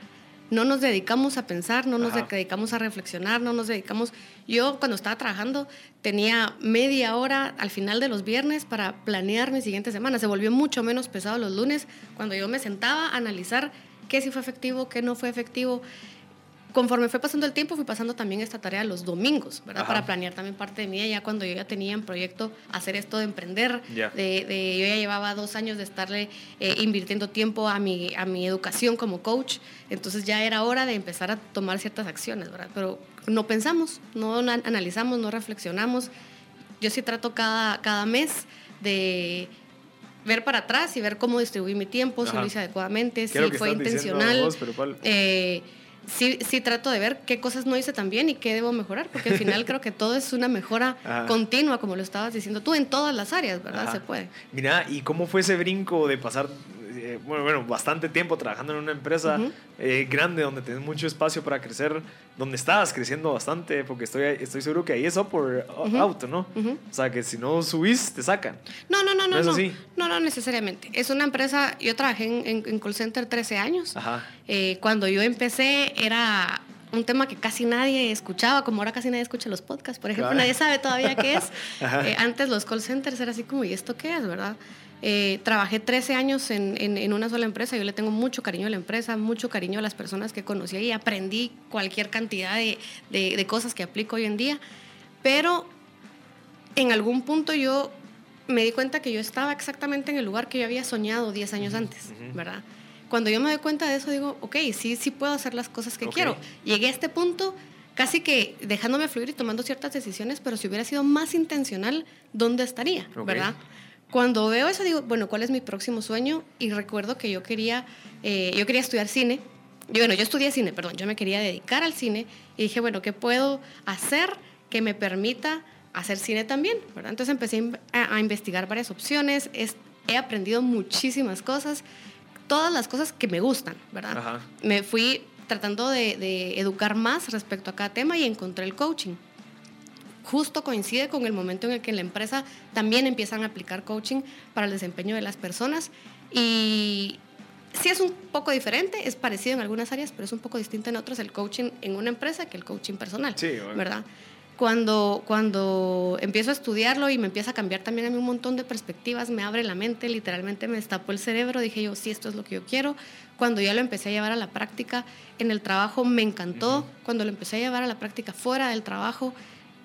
No nos dedicamos a pensar, no nos Ajá. dedicamos a reflexionar, no nos dedicamos. Yo cuando estaba trabajando tenía media hora al final de los viernes para planear mi siguiente semana. Se volvió mucho menos pesado los lunes cuando yo me sentaba a analizar qué sí fue efectivo, qué no fue efectivo. Conforme fue pasando el tiempo, fui pasando también esta tarea los domingos, ¿verdad? Ajá. Para planear también parte de mi día, ya cuando yo ya tenía en proyecto hacer esto de emprender, de, de- yo ya llevaba dos años de estarle eh, invirtiendo tiempo a mi, a mi educación como coach, entonces ya era hora de empezar a tomar ciertas acciones, ¿verdad? Pero no pensamos, no na- analizamos, no reflexionamos. Yo sí trato cada, cada mes de ver para atrás y ver cómo distribuí mi tiempo, si lo hice adecuadamente, ¿Qué es lo si fue intencional. vos, pero cuál? Eh, sí, sí trato de ver qué cosas no hice tan bien y qué debo mejorar, porque al final creo que todo es una mejora Ajá. continua, como lo estabas diciendo tú, en todas las áreas, ¿verdad? Ajá. Se puede. Mira, ¿y cómo fue ese brinco de pasar, eh, bueno, bueno, bastante tiempo trabajando en una empresa eh, grande donde tienes mucho espacio para crecer, donde estabas creciendo bastante? Porque estoy, estoy seguro que ahí es up or out, ¿no? O sea, que si no subís, te sacan. No, no, no, no. ¿No es no. así? No, no necesariamente. Es una empresa, yo trabajé en, en- en call center 13 años. Ajá. Eh, cuando yo empecé era un tema que casi nadie escuchaba, como ahora casi nadie escucha los podcasts, por ejemplo, Claro. nadie sabe todavía qué es. Eh, antes los call centers era así como, ¿y esto qué es, verdad? Eh, trabajé 13 años en, en- en una sola empresa, yo le tengo mucho cariño a la empresa, mucho cariño a las personas que conocí y aprendí cualquier cantidad de, de- de cosas que aplico hoy en día, pero en algún punto yo me di cuenta que yo estaba exactamente en el lugar que yo había soñado 10 años antes. ¿verdad? Cuando yo me doy cuenta de eso, digo, ok, sí, sí puedo hacer las cosas que Ok. quiero. Llegué a este punto casi que dejándome fluir y tomando ciertas decisiones, pero si hubiera sido más intencional, ¿dónde estaría? Ok. ¿Verdad? Cuando veo eso, digo, bueno, ¿cuál es mi próximo sueño? Y recuerdo que yo quería, eh, yo quería estudiar cine. Yo, bueno, yo estudié cine, perdón, yo me quería dedicar al cine y dije, bueno, ¿qué puedo hacer que me permita hacer cine también? ¿verdad? Entonces empecé a in- a, a investigar varias opciones, es- he aprendido muchísimas cosas, todas las cosas que me gustan, ¿verdad? Ajá. Me fui tratando de, de educar más respecto a cada tema y encontré el coaching justo coincide con el momento en el que en la empresa también empiezan a aplicar coaching para el desempeño de las personas y sí es un poco diferente, es parecido en algunas áreas, pero es un poco distinto en otras el coaching en una empresa que el coaching personal, Sí, obvio. ¿verdad? Cuando, cuando empiezo a estudiarlo y me empieza a cambiar también a mí un montón de perspectivas, me abre la mente, literalmente me destapó el cerebro, dije yo, sí, esto es lo que yo quiero. Cuando ya lo empecé a llevar a la práctica en el trabajo, me encantó. Cuando lo empecé a llevar a la práctica fuera del trabajo,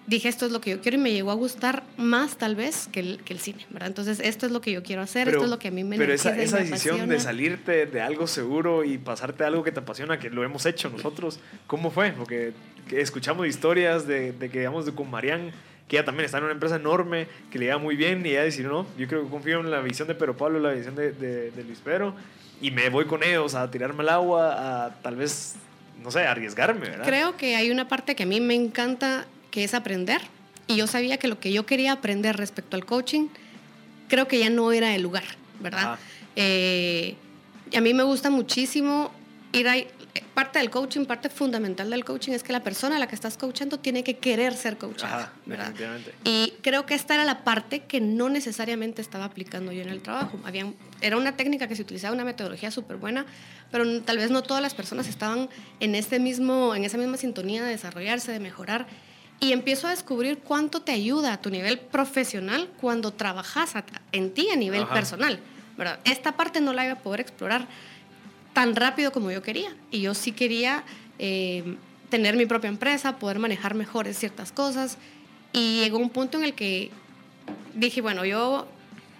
dije, esto es lo que yo quiero y me llegó a gustar más tal vez que el, que el cine, ¿verdad? Entonces, esto es lo que yo quiero hacer, esto es lo que a mí me Pero esa, esa me decisión de apasiona. salirte de algo seguro y pasarte a algo que te apasiona, que lo hemos hecho nosotros, ¿cómo fue? Porque que escuchamos historias de, de que, digamos, de con Marian, que ella también está en una empresa enorme, que le iba muy bien, y ella decir, no, yo creo que confío en la visión de Pedro Pablo, la visión de, de, de Luis Pedro, y me voy con ellos a tirarme al agua, a tal vez, no sé, arriesgarme, ¿verdad? Creo que hay una parte que a mí me encanta, que es aprender. Y yo sabía que lo que yo quería aprender respecto al coaching, creo que ya no era el lugar, ¿verdad? Eh, y a mí me gusta muchísimo ir a... Parte del coaching, parte fundamental del coaching es que la persona a la que estás coachando tiene que querer ser coachada, definitivamente. Y creo que esta era la parte que no necesariamente estaba aplicando yo en el trabajo. Era una técnica que se utilizaba, una metodología súper buena, pero tal vez no todas las personas estaban en, este mismo, en esa misma sintonía de desarrollarse, de mejorar. Y empiezo a descubrir cuánto te ayuda a tu nivel profesional cuando trabajas a- en ti a nivel Ajá. personal. ¿verdad? Esta parte no la iba a poder explorar tan rápido como yo quería. Y yo sí quería eh, tener mi propia empresa, poder manejar mejores ciertas cosas. Y llegó un punto en el que dije, bueno, yo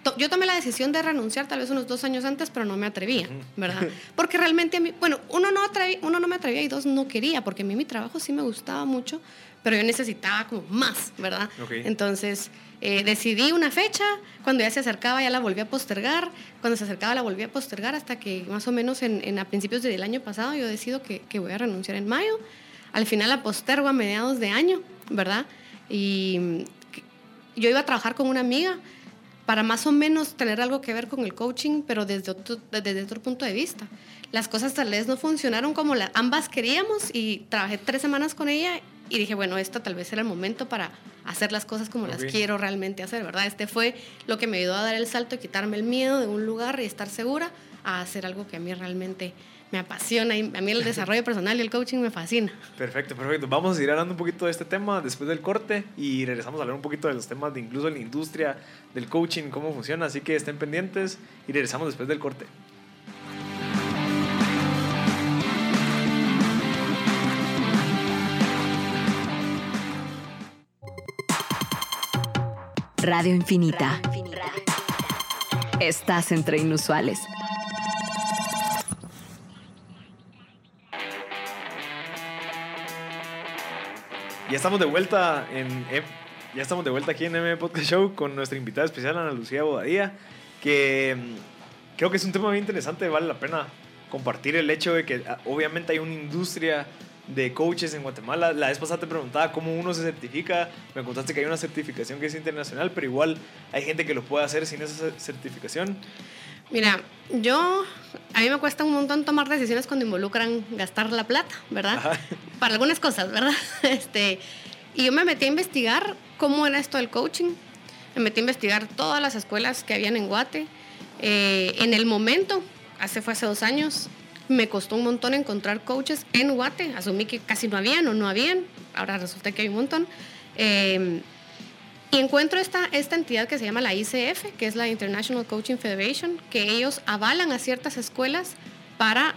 to- yo tomé la decisión de renunciar tal vez unos dos años antes, pero no me atrevía, ¿verdad? Porque realmente a mí, bueno, uno no, uno no me atrevía y dos no quería, porque a mí mi trabajo sí me gustaba mucho, pero yo necesitaba como más, ¿verdad? Entonces eh, decidí una fecha, cuando ya se acercaba ya la volví a postergar, cuando se acercaba la volví a postergar hasta que más o menos en, en a principios del año pasado yo decido que, que voy a renunciar en mayo. Al final la postergo a mediados de año, ¿verdad? Y yo iba a trabajar con una amiga para más o menos tener algo que ver con el coaching, pero desde otro, desde otro punto de vista. Las cosas tal vez no funcionaron como la, ambas queríamos y trabajé tres semanas con ella y dije, bueno, esto tal vez era el momento para hacer las cosas como las quiero realmente hacer, ¿verdad? Este fue lo que me ayudó a dar el salto y quitarme el miedo de un lugar y estar segura a hacer algo que a mí realmente me apasiona y a mí el desarrollo personal y el coaching me fascina. Perfecto, perfecto. Vamos a seguir hablando un poquito de este tema después del corte y regresamos a hablar un poquito de los temas de incluso la industria del coaching, cómo funciona. Así que estén pendientes y regresamos después del corte. Radio Infinita. Estás entre inusuales. Ya estamos de vuelta en ya estamos de vuelta aquí en M Podcast Show con nuestra invitada especial Ana Lucía Bodadía, que mm, creo que es un tema muy interesante, vale la pena compartir el hecho de que ah, obviamente hay una industria de coaches en Guatemala. La vez pasada te preguntaba cómo uno se certifica, me contaste que hay una certificación que es internacional, pero igual hay gente que lo puede hacer sin esa cer- certificación. Mira, yo, a mí me cuesta un montón tomar decisiones cuando involucran gastar la plata, ¿verdad? Ajá. Para algunas cosas, ¿verdad? Este, y yo me metí a investigar cómo era esto del coaching. Me metí a investigar todas las escuelas que habían en Guate. Eh, en el momento, hace fue hace dos años, me costó un montón encontrar coaches en Guate. Asumí que casi no habían o no habían. Ahora resulta que hay un montón. Eh, y encuentro esta, esta entidad que se llama la ICF, que es la International Coaching Federation, que ellos avalan a ciertas escuelas para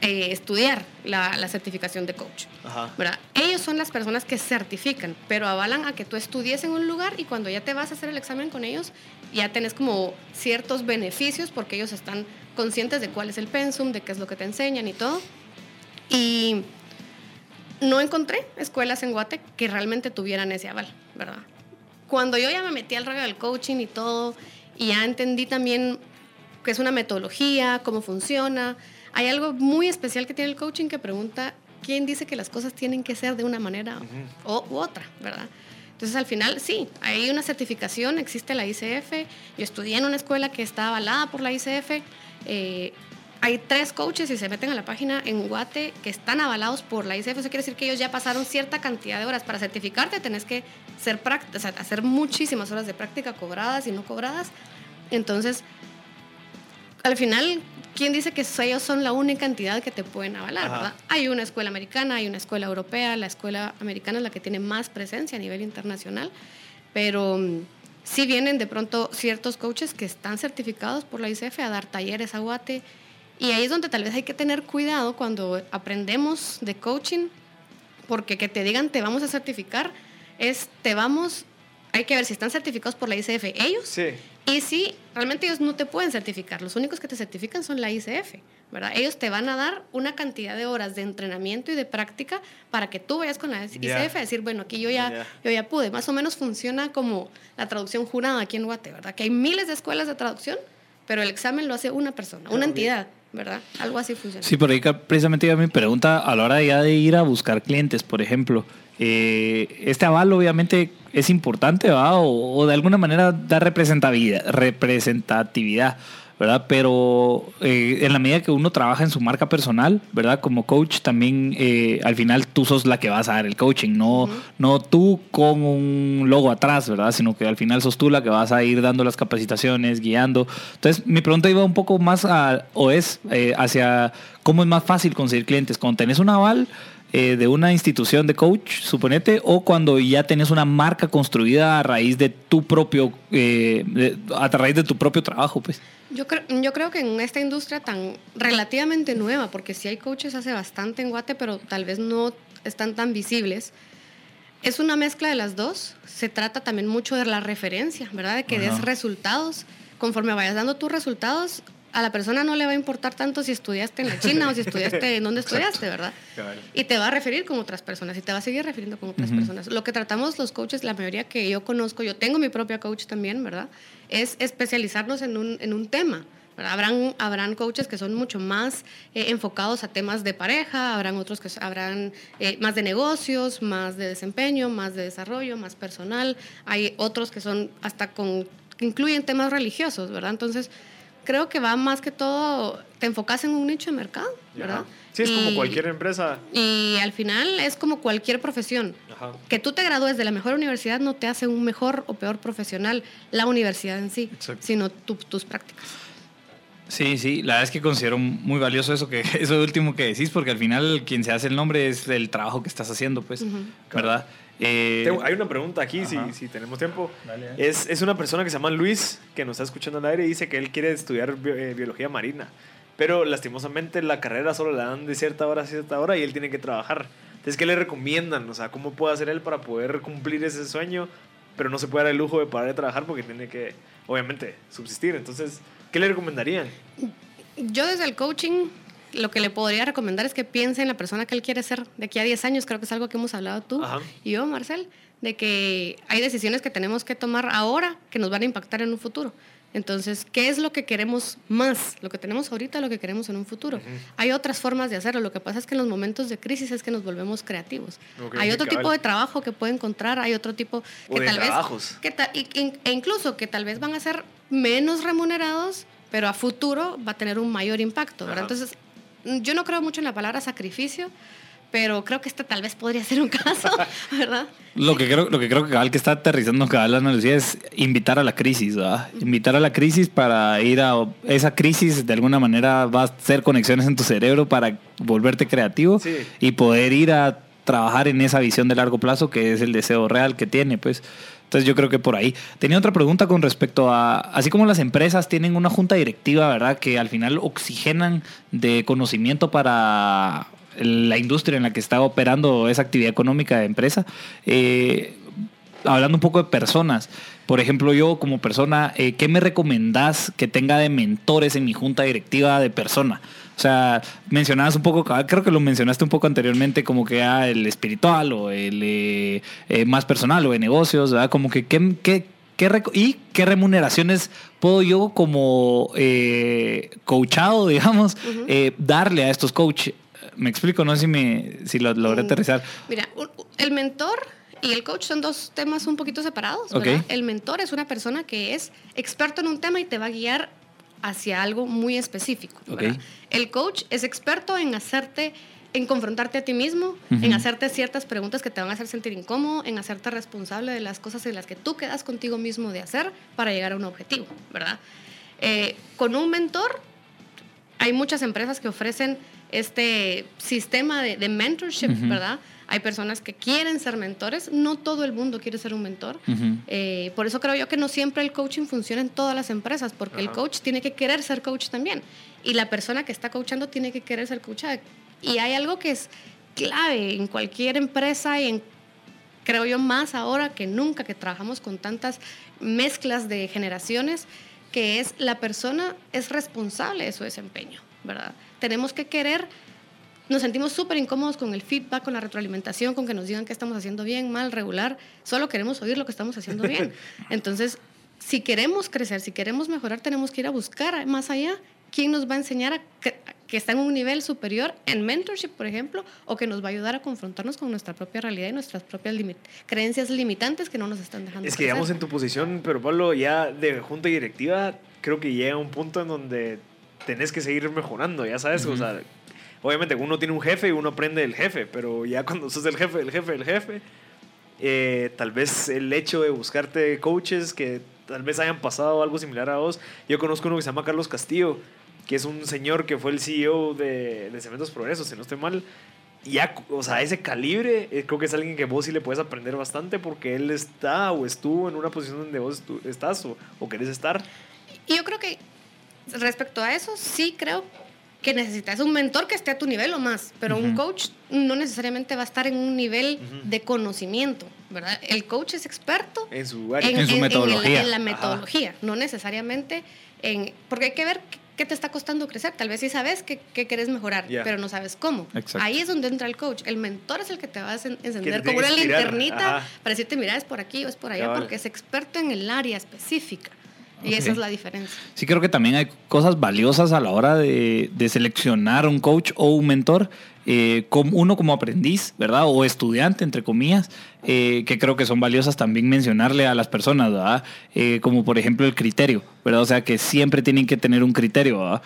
eh, estudiar la, la certificación de coach. Ajá. ¿verdad? Ellos son las personas que certifican, pero avalan a que tú estudies en un lugar y cuando ya te vas a hacer el examen con ellos, ya tenés como ciertos beneficios porque ellos están conscientes de cuál es el pensum, de qué es lo que te enseñan y todo. Y no encontré escuelas en Guate que realmente tuvieran ese aval, ¿verdad? Cuando yo ya me metí al rollo del coaching y todo, y ya entendí también qué es una metodología, cómo funciona, hay algo muy especial que tiene el coaching que pregunta quién dice que las cosas tienen que ser de una manera o, u otra, ¿verdad? Entonces al final sí, hay una certificación, existe la ICF, yo estudié en una escuela que está avalada por la ICF, eh, hay tres coaches y se meten a la página en Guate que están avalados por la ICF. Eso quiere decir que ellos ya pasaron cierta cantidad de horas. Para certificarte tenés que ser o sea, hacer muchísimas horas de práctica cobradas y no cobradas. Entonces, al final, ¿quién dice que ellos son la única entidad que te pueden avalar? Ajá. ¿verdad? Hay una escuela americana, hay una escuela europea. La escuela americana es la que tiene más presencia a nivel internacional. Pero mm, sí vienen de pronto ciertos coaches que están certificados por la ICF a dar talleres a Guate. Y ahí es donde tal vez hay que tener cuidado cuando aprendemos de coaching, porque que te digan te vamos a certificar es te vamos, hay que ver si están certificados por la ICF ellos Sí. y si realmente ellos no te pueden certificar, los únicos que te certifican son la ICF, ¿verdad? Ellos te van a dar una cantidad de horas de entrenamiento y de práctica para que tú vayas con la ICF a decir, bueno, aquí yo ya, yo ya pude. Más o menos funciona como la traducción jurada aquí en Guate, ¿verdad? Que hay miles de escuelas de traducción, pero el examen lo hace una persona, una entidad, ¿verdad? Algo así funciona. Sí, por ahí precisamente iba mi pregunta a la hora ya de ir a buscar clientes, por ejemplo. eh, este aval obviamente es importante, ¿va? O, o de alguna manera da representatividad, representatividad ¿verdad? Pero eh, en la medida que uno trabaja en su marca personal, ¿verdad? Como coach, también eh, al final tú sos la que vas a dar el coaching, no, no tú con un logo atrás, ¿verdad? Sino que al final sos tú la que vas a ir dando las capacitaciones, guiando. Entonces, mi pregunta iba un poco más a, o es eh, hacia cómo es más fácil conseguir clientes. Cuando tenés un aval, eh, de una institución de coach, suponete, o cuando ya tenés una marca construida a raíz de tu propio, eh, de- a raíz de tu propio trabajo, pues. Yo creo, yo creo que en esta industria tan relativamente nueva, porque sí hay coaches hace bastante en Guate, pero tal vez no están tan visibles, es una mezcla de las dos. Se trata también mucho de la referencia, ¿verdad? De que Ajá. des resultados, conforme vayas dando tus resultados, a la persona no le va a importar tanto si estudiaste en la China o si estudiaste en donde estudiaste, ¿verdad? Y te va a referir con otras personas y te va a seguir refiriendo con otras personas. Lo que tratamos los coaches, la mayoría que yo conozco, yo tengo mi propia coach también, ¿verdad? Es especializarnos en un, en un tema. ¿verdad? Habrán, habrán coaches que son mucho más eh, enfocados a temas de pareja, habrán otros que habrán eh, más de negocios, más de desempeño, más de desarrollo, más personal. Hay otros que son hasta con, que incluyen temas religiosos, ¿verdad? Entonces, creo que va más que todo, te enfocas en un nicho de mercado, ¿verdad? Sí, es como cualquier empresa. y al final es como cualquier profesión. Ajá. Que tú te gradúes de la mejor universidad no te hace un mejor o peor profesional la universidad en sí, Exacto. sino tu- tus prácticas. Sí, sí, la verdad es que considero muy valioso eso que eso último que decís, porque al final quien se hace el nombre es el trabajo que estás haciendo, pues. ¿verdad? Eh, Tengo- hay una pregunta aquí, si, Ajá. si tenemos tiempo. Dale. Es, es una persona que se llama Luis, que nos está escuchando al aire y dice que él quiere estudiar bio- eh, biología marina. Pero lastimosamente la carrera solo la dan de cierta hora a cierta hora y él tiene que trabajar. Entonces, ¿qué le recomiendan? O sea, ¿cómo puede hacer él para poder cumplir ese sueño? Pero no se puede dar el lujo de parar de trabajar porque tiene que, obviamente, subsistir. Entonces, ¿qué le recomendarían? Yo desde el coaching lo que le podría recomendar es que piense en la persona que él quiere ser de aquí a 10 años. Creo que es algo que hemos hablado tú Ajá. y yo, Marcel, de que hay decisiones que tenemos que tomar ahora que nos van a impactar en un futuro. Entonces, ¿qué es lo que queremos más? Lo que tenemos ahorita, lo que queremos en un futuro. Hay otras formas de hacerlo. Lo que pasa es que en los momentos de crisis es que nos volvemos creativos. Ok, hay otro cabal. tipo de trabajo que puede encontrar, hay otro tipo O que de tal trabajos. vez que e incluso que tal vez van a ser menos remunerados, pero a futuro va a tener un mayor impacto. Entonces, yo no creo mucho en la palabra sacrificio, pero creo que este tal vez podría ser un caso, ¿verdad? Lo que creo, lo que creo que cabal que está aterrizando cabal la analogía es invitar a la crisis, ¿verdad? Invitar a la crisis para ir a esa crisis de alguna manera va a hacer conexiones en tu cerebro para volverte creativo Sí. y poder ir a trabajar en esa visión de largo plazo que es el deseo real que tiene, pues. Entonces yo creo que por ahí. Tenía otra pregunta con respecto a, así como las empresas tienen una junta directiva, ¿verdad? Que al final oxigenan de conocimiento para la industria en la que está operando esa actividad económica de empresa. Eh, hablando un poco de personas, por ejemplo, yo como persona, eh, ¿qué me recomendás que tenga de mentores en mi junta directiva de persona? O sea, mencionabas un poco, cabal, creo que lo mencionaste un poco anteriormente, como que ah, el espiritual o el eh, eh, más personal o de negocios, ¿verdad? Como que, ¿qué, qué, qué ¿y qué remuneraciones puedo yo como eh, coachado, digamos, darle a estos coaches? Me explico, no sé si, me, si lo logré Mm. aterrizar. Mira, el mentor y el coach son dos temas un poquito separados. Ok. ¿verdad? El mentor es una persona que es experto en un tema y te va a guiar hacia algo muy específico. ¿verdad? El coach es experto en hacerte, en confrontarte a ti mismo, en hacerte ciertas preguntas que te van a hacer sentir incómodo, en hacerte responsable de las cosas en las que tú quedas contigo mismo de hacer para llegar a un objetivo, ¿verdad? Eh, con un mentor hay muchas empresas que ofrecen este sistema de, de mentorship. ¿verdad? Hay personas que quieren ser mentores, no todo el mundo quiere ser un mentor. Ujú. Eh, por eso creo yo que no siempre el coaching funciona en todas las empresas, porque el Ajá. coach tiene que querer ser coach también. Y la persona que está coachando tiene que querer ser coachada. Y hay algo que es clave en cualquier empresa y en, creo yo, más ahora que nunca que trabajamos con tantas mezclas de generaciones, que es la persona es responsable de su desempeño, ¿verdad? Tenemos que querer nos sentimos súper incómodos con el feedback, con la retroalimentación, con que nos digan que estamos haciendo bien, mal, regular. Solo queremos oír lo que estamos haciendo bien. Entonces, si queremos crecer, si queremos mejorar, tenemos que ir a buscar más allá quién nos va a enseñar a que, que está en un nivel superior en mentorship, por ejemplo, o que nos va a ayudar a confrontarnos con nuestra propia realidad y nuestras propias limit- creencias limitantes que no nos están dejando Es que crecer. digamos en tu posición, pero Pablo, ya de junta directiva, creo que llega un punto en donde tenés que seguir mejorando, ya sabes, o sea, obviamente uno tiene un jefe y uno aprende del jefe, pero ya cuando sos el jefe, del jefe, del jefe, eh, tal vez el hecho de buscarte coaches que tal vez hayan pasado algo similar a vos. Yo conozco uno que se llama Carlos Castillo, que es un señor que fue el CEO de, de Cementos Progresos, si no estoy mal. Ya, o sea, ese calibre, eh, creo que es alguien que vos sí le puedes aprender bastante porque él está o estuvo en una posición donde vos estás o, o querés estar. Y yo creo que respecto a eso, sí creo que necesitas un mentor que esté a tu nivel o más, pero un coach no necesariamente va a estar en un nivel de conocimiento, ¿verdad? El coach es experto En su área. En su el- metodología. en la metodología, no necesariamente en... Porque hay que ver qué- te está costando crecer. Tal vez sí sabes qué, qué quieres mejorar, pero no sabes cómo. Exacto. Ahí es donde entra el coach. El mentor es el que te va a encen- encender como una que linternita Ajá. para decirte, mira, es por aquí o es por allá, Cabal. porque es experto en el área específica. Y esa es la diferencia. Sí, creo que también hay cosas valiosas a la hora de, de seleccionar un coach o un mentor, eh, como uno como aprendiz, ¿verdad? O estudiante, entre comillas, eh, que creo que son valiosas también mencionarle a las personas, ¿verdad? Eh, como por ejemplo el criterio, ¿verdad? O sea, que siempre tienen que tener un criterio, ¿verdad?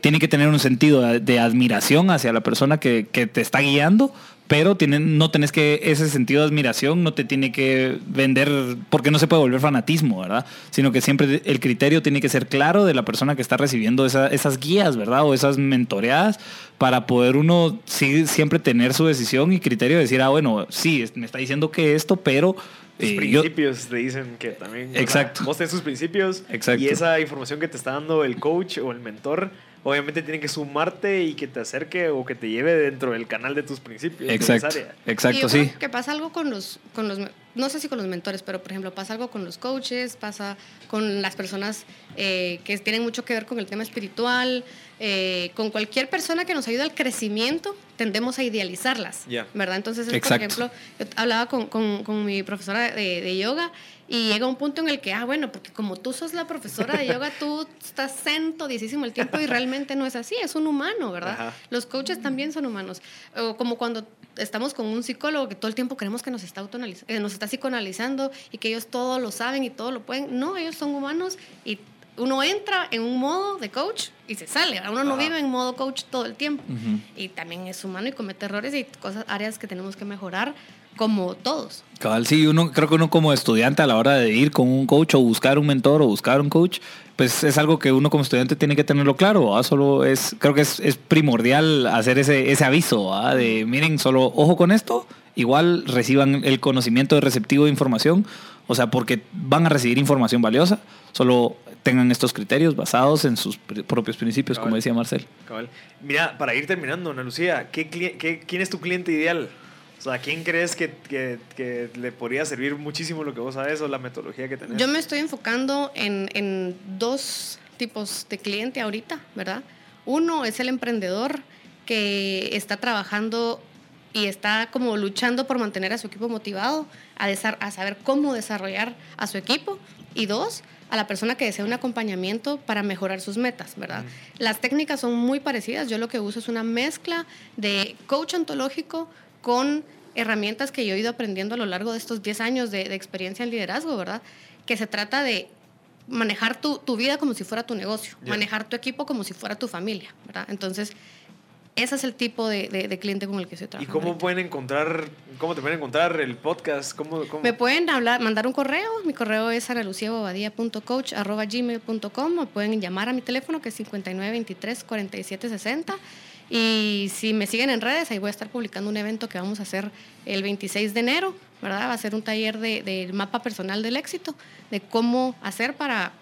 Tienen que tener un sentido de, de admiración hacia la persona que, que te está guiando, pero tienen, no tenés que, ese sentido de admiración no te tiene que vender, porque no se puede volver fanatismo, ¿verdad? Sino que siempre el criterio tiene que ser claro de la persona que está recibiendo esa- esas guías, ¿verdad? O esas mentoreadas, para poder uno sí- siempre tener su decisión y criterio de decir, ah, bueno, sí, me está diciendo que esto, pero... Tus eh, yo- principios te dicen que también. o sea, Exacto. vos tenés tus principios. Exacto. Y esa información que te está dando el coach o el mentor, obviamente tiene que sumarte y que te acerque o que te lleve dentro del canal de tus principios. exacto. Y exacto, yo sí. creo que pasa algo con los, con los, no sé si con los mentores, pero por ejemplo pasa algo con los coaches, pasa con las personas eh, que tienen mucho que ver con el tema espiritual, eh, con cualquier persona que nos ayude al crecimiento, tendemos a idealizarlas, Ya. ¿verdad? Entonces, es, por ejemplo, yo hablaba con, con- con mi profesora de, de yoga y llega un punto en el que, ah, bueno, porque como tú sos la profesora de yoga, tú estás zen todísimo el tiempo y realmente no es así, es un humano, ¿verdad? Ajá. Los coaches también son humanos. O como cuando estamos con un psicólogo que todo el tiempo creemos que nos está, autoanaliz- eh, nos está psicoanalizando y que ellos todo lo saben y todo lo pueden. No, ellos son humanos y uno entra en un modo de coach y se sale. ¿verdad? Uno no Ajá. vive en modo coach todo el tiempo. Ujú. Y también es humano y comete errores y cosas, áreas que tenemos que mejorar como todos. Cabal, sí, uno, creo que uno como estudiante a la hora de ir con un coach o buscar un mentor o buscar un coach, pues es algo que uno como estudiante tiene que tenerlo claro, ¿va? Solo es, creo que es, es primordial hacer ese, ese aviso, ¿va? De miren, solo ojo con esto, igual reciban el conocimiento de receptivo de información, o sea, porque van a recibir información valiosa, solo tengan estos criterios basados en sus pr- propios principios, como decía Marcel. Cabal. Mira, para ir terminando, Ana Lucía, ¿qué, qué- ¿quién es tu cliente ideal? O sea, ¿quién crees que, que- que le podría servir muchísimo lo que vos sabes o la metodología que tenés? Yo me estoy enfocando en, en dos tipos de cliente ahorita, ¿verdad? Uno es el emprendedor que está trabajando y está como luchando por mantener a su equipo motivado, a, a saber cómo desarrollar a su equipo. Y dos, a la persona que desea un acompañamiento para mejorar sus metas, ¿verdad? Las técnicas son muy parecidas. Yo lo que uso es una mezcla de coach ontológico con herramientas que yo he ido aprendiendo a lo largo de estos 10 años de, de experiencia en liderazgo, ¿verdad? Que se trata de manejar tu, tu vida como si fuera tu negocio, Ya. manejar tu equipo como si fuera tu familia, ¿verdad? Entonces, ese es el tipo de, de- de cliente con el que estoy ¿Y trabajando. cómo ahorita. pueden encontrar, cómo te pueden encontrar el podcast? ¿Cómo, cómo? Me pueden hablar, mandar un correo. Mi correo es analuciabobadía.coach.gmail.com o pueden llamar a mi teléfono que es 5923-4760. Y si me siguen en redes, ahí voy a estar publicando un evento que vamos a hacer el 26 de enero, ¿verdad? Va a ser un taller de- del mapa personal del éxito, de cómo hacer para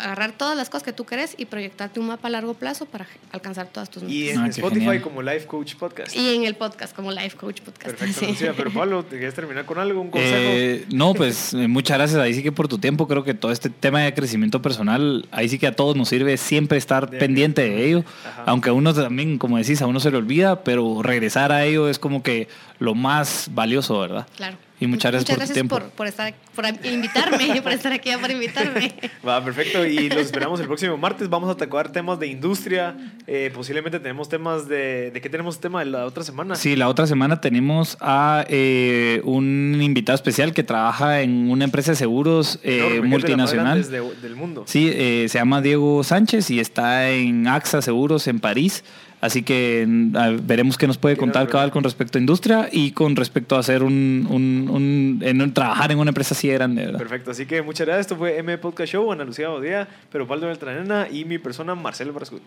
agarrar todas las cosas que tú querés y proyectarte un mapa a largo plazo para alcanzar todas tus metas. Y Y, en Ah, Spotify genial. como Life Coach Podcast. en el podcast, como Life Coach Podcast. Perfecto, sí. Pero Pablo, ¿te quieres terminar con algo? ¿Un consejo? Eh, no, pues eh, muchas gracias ahí sí que por tu tiempo. Creo que todo este tema de crecimiento personal, ahí sí que a todos nos sirve siempre estar De- pendiente de ello. Ajá. Aunque a uno también, como decís, a uno se le olvida, pero regresar a ello es como que lo más valioso, ¿verdad? Claro. Y muchas gracias por tu tiempo. por, por estar, por invitarme, por estar aquí, por invitarme. Va, perfecto. Y los esperamos el próximo martes. Vamos a tocar temas de industria. Eh, posiblemente tenemos temas de... ¿De qué tenemos tema de la otra semana? Sí, la otra semana tenemos a eh, un invitado especial que trabaja en una empresa de seguros eh, de multinacional. de- del mundo. Sí, eh, se llama Diego Sánchez y está en AXA Seguros en París. Así que mm, a- veremos qué nos puede contar cabal con respecto a industria y con respecto a hacer un, un- un- en un- trabajar en una empresa así de grande, ¿verdad? Perfecto, así que muchas gracias. Esto fue M Podcast Show, Ana Lucía Bodía, pero Pablo Beltranena y mi persona Marcelo Brascut.